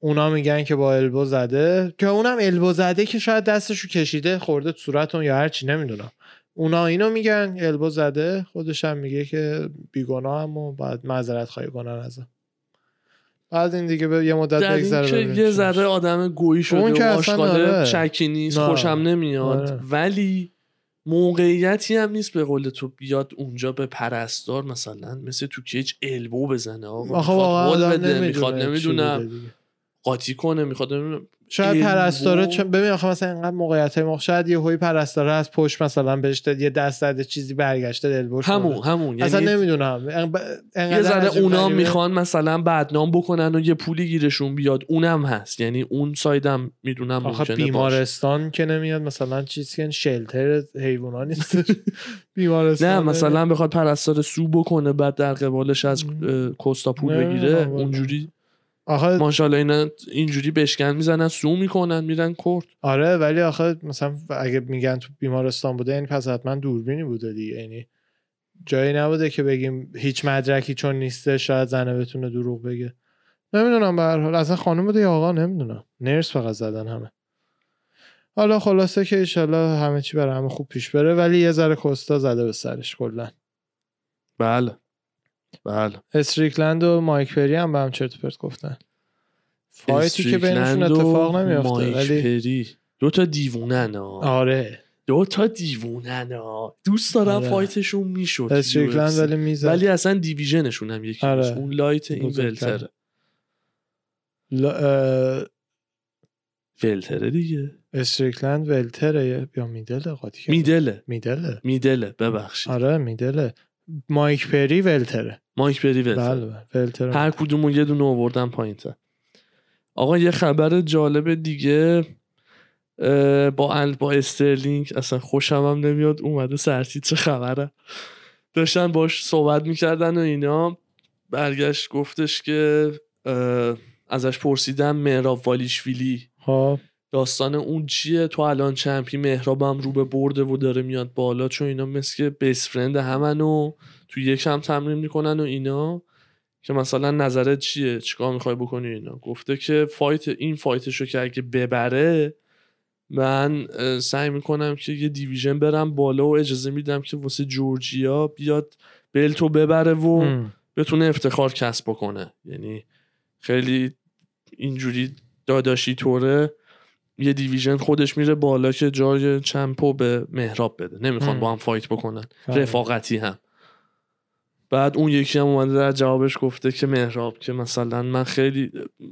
S1: اونا میگن که با البو زده که اونم البو زده که شاید دستشو کشیده خورده تو صورتون یا هرچی نمی‌دونم اونا اینو میگن البو زده خودش هم میگه که بیگناه هم و باید معذرت خواهی کنن ازم بعد این دیگه به یه مدت بگذره
S2: یه ذره. آدم گویی شده
S1: اون که
S2: و
S1: اصلا
S2: آشغاله. شکی نیست
S1: نه.
S2: خوشم نمیاد
S1: آره.
S2: ولی موقعیتی هم نیست به قول تو بیاد اونجا به پرستار مثلا مثل تو کیج البو بزنه آقا می‌خواد می‌خواد
S1: نمی‌دونه چی
S2: نمی‌دونم. قاطی کنه می‌خواد
S1: شاید پرستاره چون ببین آخه مثلا اینقدر موقعیت های موقع شاید یه هوی پرستاره از پشت مثلا بهش داد، یه دست زده چیزی برگشته البوش
S2: همون
S1: کنه.
S2: همون.
S1: اصلا
S2: یعنی
S1: نمی‌دونم
S2: یه ذره اونا می‌خوان مثلا بدنام بکنن و یه پولی گیرشون بیاد. اونم هست. یعنی اون سایدم می‌دونم
S1: آخه
S2: ممکنه باشه.
S1: بیمارستان که نمیاد مثلا چیزی که شلتر حیونا نیست. بیمارستان
S2: نه مثلا بخواد پرستار سو بکنه بعد در قبالش از اه، کوستا پول بگیره. اونجوری
S1: آخه
S2: ماشاءالله اینا اینجوری بشکن می‌زنن سو می‌کنن میرن کرد
S1: آره ولی آخه مثلا اگه میگن تو بیمارستان بوده یعنی پس حتما دوربینی بوده دیگه. یعنی جایی نبوده که بگیم هیچ مدرکی چون نیسته شاید زنه بتونه دروغ بگه. نمی‌دونم به هر حال. اصلا خانم بوده یا آقا؟ نمی‌دونم. نرس فقط زدن همه. حالا خلاصه که ایشالله همه چی برای همه خوب پیش بره ولی یه ذره کوستا زده به سرش کلا.
S2: بله. بله.
S1: استریکلند و مایک پری هم به هم چرت پرت گفتن. فایتی که بینشون اتفاق نمیافته ولی
S2: پری. دو تا دیوونن ها.
S1: آره.
S2: دو تا دیوونن ها. دوست دارم
S1: آره.
S2: fightشون می‌شد
S1: استریکلند ولی می‌زد.
S2: ولی اصلا divisionشون هم یکی
S1: آره.
S2: اون light این. welterه.
S1: لا... اه،
S2: welterه دیگه.
S1: استریکلند welterه یا middle قاطی.
S2: میدله.
S1: میدله.
S2: میدله. ببخشید.
S1: آره middleه. مایک پری ولتره.
S2: مایک پری ولتره.
S1: بله بله. ولتره.
S2: هر کدومون یه دونه آوردن پایین تر آقا یه خبر جالب دیگه با ال با استرلینگ اصلا خوشم هم نمیاد. اومده سرتیت چه خبره؟ داشتن باش صحبت می‌کردن و اینا. برگشت گفتش که ازش پرسیدم مهراب والیشویلی
S1: خب.
S2: داستان اون چیه؟ تو الان چمپی مهرابم رو به برده و داره میاد بالا چون اینا مثل که بیس فرند همن و تو یک هم تمرین می‌کنن و اینا. که مثلا نظرت چیه؟ چیکار می‌خوای بکنی اینا؟ گفته که فایت این فایتشو که اگه ببره من سعی می‌کنم که یه دیویژن برم بالا و اجازه میدم که واسه جورجیا بیاد بلتو ببره و
S1: ام.
S2: بتونه افتخار کسب بکنه. یعنی خیلی اینجوری داداشی طوره. یه دیویژن خودش میره بالا که جای چمپو به مهراب بده نمی‌خوان. با هم فایت بکنن
S1: فهمیدم.
S2: رفاقتی هم بعد اون یکی هم اومده در جوابش گفته که مهراب که مثلا من خیلی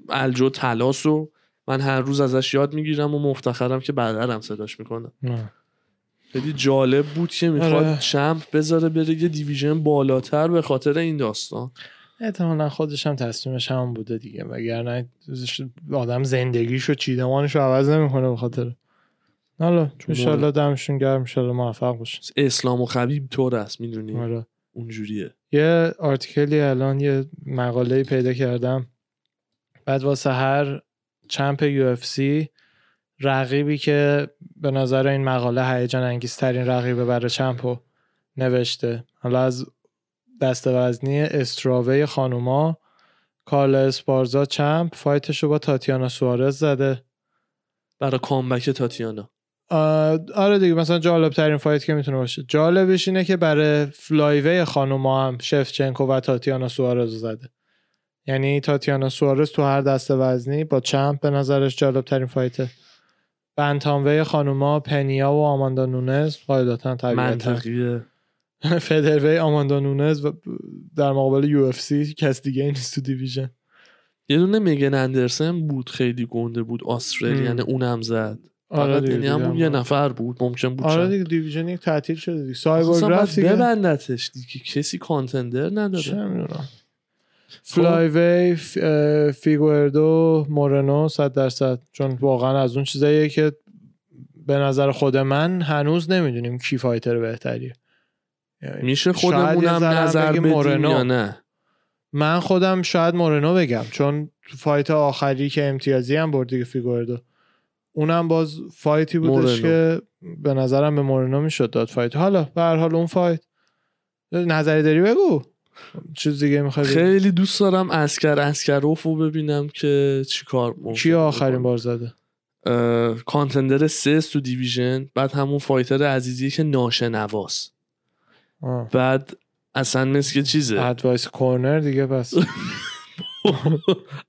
S2: الجو تلاس و من هر روز ازش یاد می‌گیرم و مفتخرم که برادرم صداش می‌کنم
S1: نه.
S2: خیلی جالب بود که می‌خواد
S1: آره.
S2: چمپ بذاره بره یه دیویژن بالاتر به خاطر این داستان
S1: احتمالا خودش هم تصمیمش هم بوده دیگه وگرنه آدم زندگیشو چیدمانشو عوض نمی‌کنه به خاطر. حالا انشالله دمشون گرم انشالله موفق باشن.
S2: اسلام و خبیب طور است می‌دونی؟
S1: آره.
S2: اونجوریه.
S1: یه articleی الان یه مقاله پیدا کردم. بعد واسه هر champ UFC رقیبی که به نظر این مقاله هیجان انگیزترین رقیبه برای champو نوشته. حالا از دست وزنی strawweight خانوما کارلا اسپارزا champ fightش رو با تاتیانا سوارز زده.
S2: برای comeback تاتیانا.
S1: آره دیگه مثلا جالب ترین fight که می‌تونه باشه. جالبش اینه که برای flyweight خانوما هم شفچنکو و تاتیانا سوارز زده. یعنی تاتیانا سوارز تو هر دسته وزنی با چمپ به نظرش جالب ترین فایته بنتاموی خانوما پنیا و آماندا نونز قاعدتا طبیعتا.
S2: منطقیه.
S1: فدروی آماندا نونز و در مقابل یو اف سی کس دیگه نیست تو دیویژن.
S2: یه دونه میگن اندرسن بود خیلی گنده بود استرالیان
S1: م.
S2: اونم زد.
S1: آره
S2: فقط یعنی همون یه. نفر بود ممکن بود
S1: آره. دیگه دیویژن یک تعطیل شده دیگه.
S2: اصلا
S1: رفت
S2: باید
S1: دیگه.
S2: ببندتش دیگه کسی کانتندر
S1: چه
S2: نداره
S1: می‌دونم flyweight ف... اه، فیگوردو مورنو صد درصد. چون واقعا از اون چیزاییه که به نظر خود من هنوز نمی‌دونیم کی fighter بهتریه. یعنی
S2: میشه
S1: شاید یه
S2: خودمونم نظر بدیم
S1: مورنو.
S2: یا نه؟
S1: من خودم شاید مورنو بگم چون fight آخری که امتیازی هم برد دیگه فیگوردو. اونم باز fightی بودش
S2: مورنو.
S1: که به نظرم به مورنو می‌شد داد fight. حالا به هر حال اون fight. نظری داری بگو؟ چیز دیگه می‌خوای
S2: خیلی دوست دارم اسکر اسکروف رو ببینم که چیکار
S1: کی آخرین. بار زده؟
S2: کانتندر سه تو دیویژن. بعد همون فایتر عزیزی که ناشنواست.
S1: آه.
S2: بعد اصلا مثل که چیزه؟
S1: ادوایس کورنر دیگه پس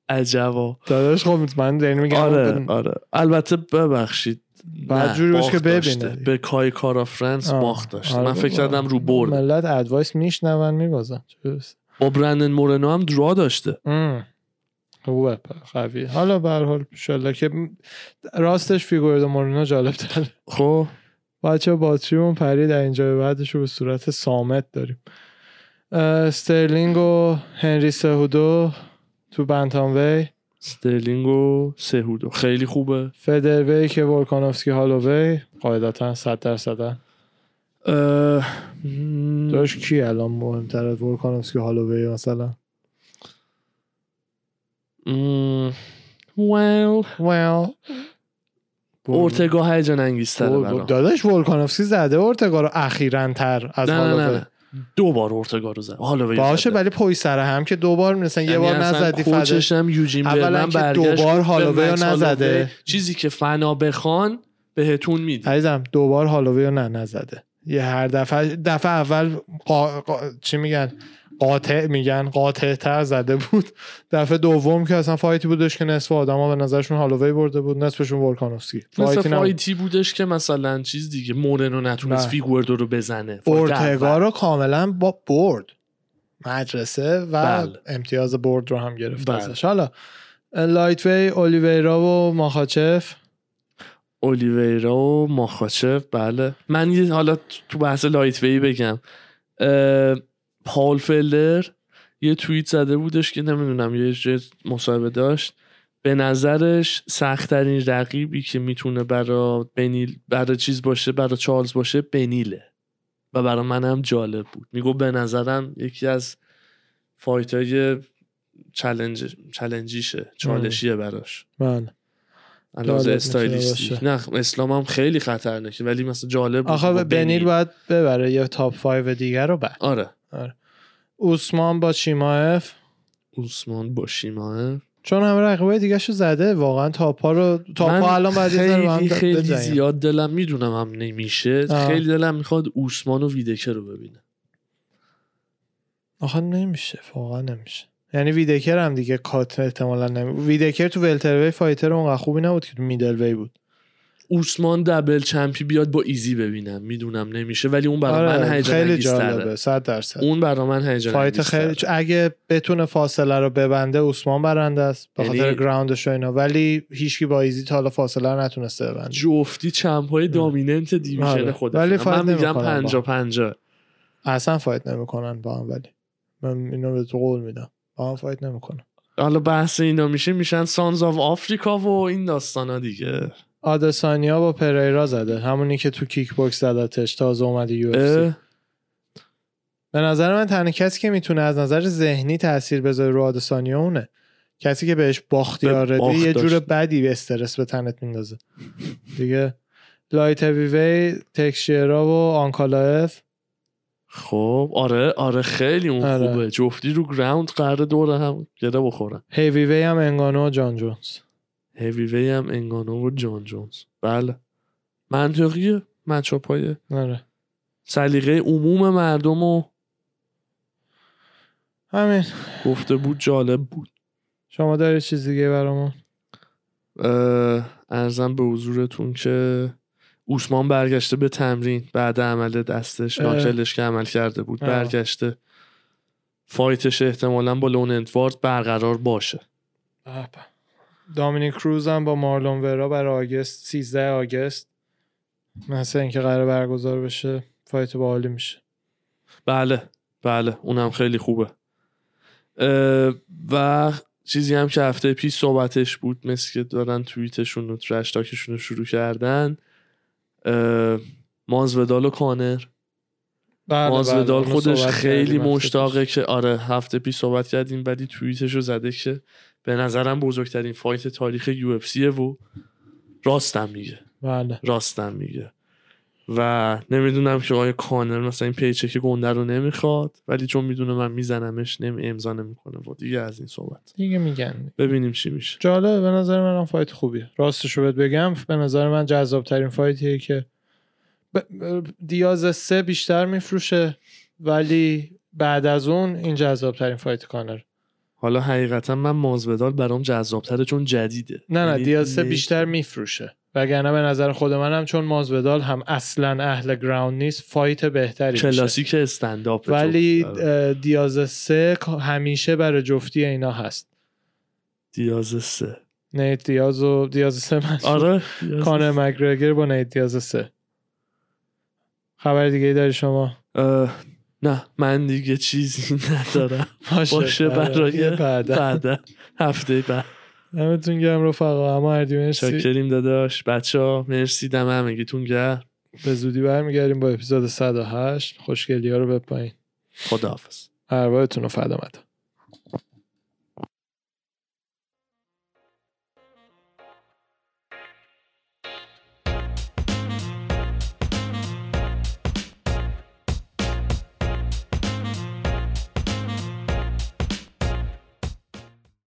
S2: عجبا.
S1: داداش خب من دارین میگم.
S2: آره آره. البته ببخشید.
S1: بعد جوری که. ببینه.
S2: به کای کارا فرانس. باخت داشت
S1: آره
S2: من فکر. کردم رو برد.
S1: ملت advice میشنون میبازن.
S2: با برندن مورنو هم draw داشته.
S1: خوبه پ- قوی حالا به هر حال که راستش فیگوردو مورنو جالب تره.
S2: خب.
S1: بچه باتریمون پرید در اینجا به بعدش رو به صورت سامت داریم. استرلینگ و هنری سهودو تو bantamweight.
S2: استرلینگ و سهودو. خیلی خوبه.
S1: featherweight که ولکانوفسکی هالووی. قاعدتا 100 درصد. داشت کی الان مهمتر از ولکانوفسکی هالووی مثلا؟
S2: well.
S1: Well.
S2: اورتگا هیجان انگیزتره برام.
S1: داداش ولکانوفسکی زده اورتگا رو اخیرا تر از
S2: نه نه نه دو بار اورتگا رو زد. حالا
S1: باشه ولی پای سر هم که دو بار مثلا یه بار نزدی
S2: کوچش هم یوجین
S1: اولا که
S2: گفت به
S1: هالووی رو نزده.
S2: چیزی که فنا بخوان بهتون میدی
S1: عزیزم دو بار هالووی رو نه نزده. یه هر دفعه دفعه اول قا... قا... چی میگن؟ قاطع میگن قاطع تر زده بود دفعه دوم که اصلا فایتی بودش که نصف آدما به نظرشون هالووی برده بود نصفشون ولکانوفسکی فایتی نبود.
S2: فایتی بودش که مثلا چیز دیگه مورنو نتونست. فیگوردو رو بزنه
S1: اورتگا. رو کاملا با برد مدرسه و
S2: بله.
S1: امتیاز برد رو هم گرفت
S2: بله.
S1: ازش حالا lightweight اولیویرا و ماخاچف
S2: اولیویرا و ماخاچف بله من یه حالا تو بحث lightweight بگم اه، پال فلدر یه توییت زده بودش که نمی‌دونم یه جای مصاحبه داشت. به نظرش سختترین رقیبی که می‌تونه برا بنیل برا چیز باشه برا چارلز باشه بنیله و برا من هم جالب بود. میگو به نظرم یکی از فایت های چلنج چلنجیشه چالشیه براش.
S1: من
S2: علاوه استایلیستی. نه اسلام هم خیلی خطرناکه ولی مثلا جالب بود.
S1: آخه بنیل باید ببره یه تاپ 5 دیگر رو بعد
S2: آره.
S1: اوسمان با چیماف
S2: اوسمان باشیماه
S1: چون همه رقیبای دیگه شو زده واقعا تاپا رو تاپا الان بعد با
S2: خیلی خیلی. زیاد دلم می‌دونم هم نمیشه.
S1: آه.
S2: خیلی دلم می‌خواد اوسمان و ویدکر رو ببینم
S1: آخه نمیشه واقعا نمیشه. یعنی ویتاکر هم دیگه cut احتمالا نمی ویتاکر تو welterweight fighter اونقدر خوبی نبود که تو middleweight بود.
S2: اوسمان double champی بیاد با ایزی ببینم. می‌دونم نمیشه ولی اون برای من
S1: آره
S2: هیجان
S1: خیلی. جالبه 100 درصد.
S2: اون برای من هیجان fight.
S1: خیلی اگه بتونه فاصله رو ببنده اوسمان برنده است به
S2: یعنی-
S1: خاطر groundش و اینا. ولی هیچکی با ایزی تا حالا فاصله رو نتونسته ببنده.
S2: جفتی champ های dominant division
S1: آره.
S2: خودشون
S1: ولی fight
S2: من میگم
S1: نمی‌کنن با
S2: پنجا
S1: هم.
S2: پنجا
S1: اصلا fight نمی‌کنن با هم ولی من اینو به تو قول میدم. با هم fight نمی‌کنن.
S2: حالا بحث اینا میشه میشن sons of Africa و این داستانا دیگه.
S1: آدسانیا با پریرا زده. همونی که تو kickbox زدتش تازه اومده یو به نظر من تنها کسی که می‌تونه از نظر ذهنی تاثیر بذاره رو آدسانیا اونه. کسی که بهش باختی
S2: به
S1: آرده
S2: باخت
S1: یه جور. بدی به استرس به تنت میندازه. دیگه. light heavy تشیرا و آنکالایف
S2: خب آره آره خیلی اون
S1: آره.
S2: خوبه. جفتی رو ground قرار دور هم گره بخورن.
S1: هیوی وی هم انگانو و جان جونز.
S2: هیوی وی هم انگانو و جان جونز. بله. منطقیه matchup های
S1: آره.
S2: سلیقه عموم مردم رو
S1: همین.
S2: گفته بود جالب بود.
S1: شما داری چیز دیگه برامون؟
S2: ارزم به حضورتون که اوسمان برگشته به تمرین. بعد عمل دستش. ناکلش که عمل کرده بود
S1: اه.
S2: برگشته. فایتش احتمالا با لون ادوارد برقرار باشه.
S1: دامینیک کروز هم با مارلون ورا برای آگست 13 آگست مثل اینکه قرار برگزار بشه فایت باحالی میشه
S2: بله بله اونم خیلی خوبه و چیزی هم که هفته پیش صحبتش بود مثل که دارن توییتشون و trash talk شون رو شروع کردن مازودال و کانر
S1: بله،
S2: مازودال
S1: بله.
S2: خودش خیلی مشتاقه. که آره هفته پیش صحبت کردیم ولی توییتش رو زده که به نظرم بزرگترین fight تاریخ UFC و راستم میگه.
S1: بله.
S2: راستم میگه. و نمی‌دونم که آقای کانر مثلا این paycheck گنده رو نمی‌خواد ولی چون می‌دونه من میزنمش نمی امضا نمی‌کنه. و دیگه از این صحبت.
S1: دیگه میگن.
S2: ببینیم چی میشه.
S1: جالبه به نظر من هم fight خوبیه. راستشو بهت بگم به نظر من جذاب ترین fight یه که. ب- دیاز سه بیشتر میفروشه ولی بعد از اون این جذاب ترین fight کانر.
S2: حالا حقیقتا من مازودال برام جذابتره چون جدیده.
S1: نه نه
S2: یعنی
S1: دیاز سه
S2: نه-
S1: بیشتر میفروشه. وگرنه به نظر خود منم چون مازودال هم اصلا اهل ground نیست fight بهتری
S2: کلاسیک stand
S1: up
S2: ولی.
S1: اه، دیاز سه همیشه برای جفتی اینا هست.
S2: دیاز سه.
S1: نیت دیاز و دیاز سه من
S2: آره
S1: کانر مکگرگر با نیت دیاز سه. خبر دیگه ای داری شما؟
S2: نه من دیگه چیزی ندارم.
S1: باشه,
S2: باشه برای
S1: بعد.
S2: هفته بعد.
S1: همتون گرم رفقا. اما اردی مرسی.
S2: شاکریم داداش. بچه ها مرسی. دم همگیتون گرم.
S1: به زودی برمیگردیم با اپیزود 108 خوشگلی ها رو بپایین
S2: خداحافظ.
S1: ارواحتون رو فدا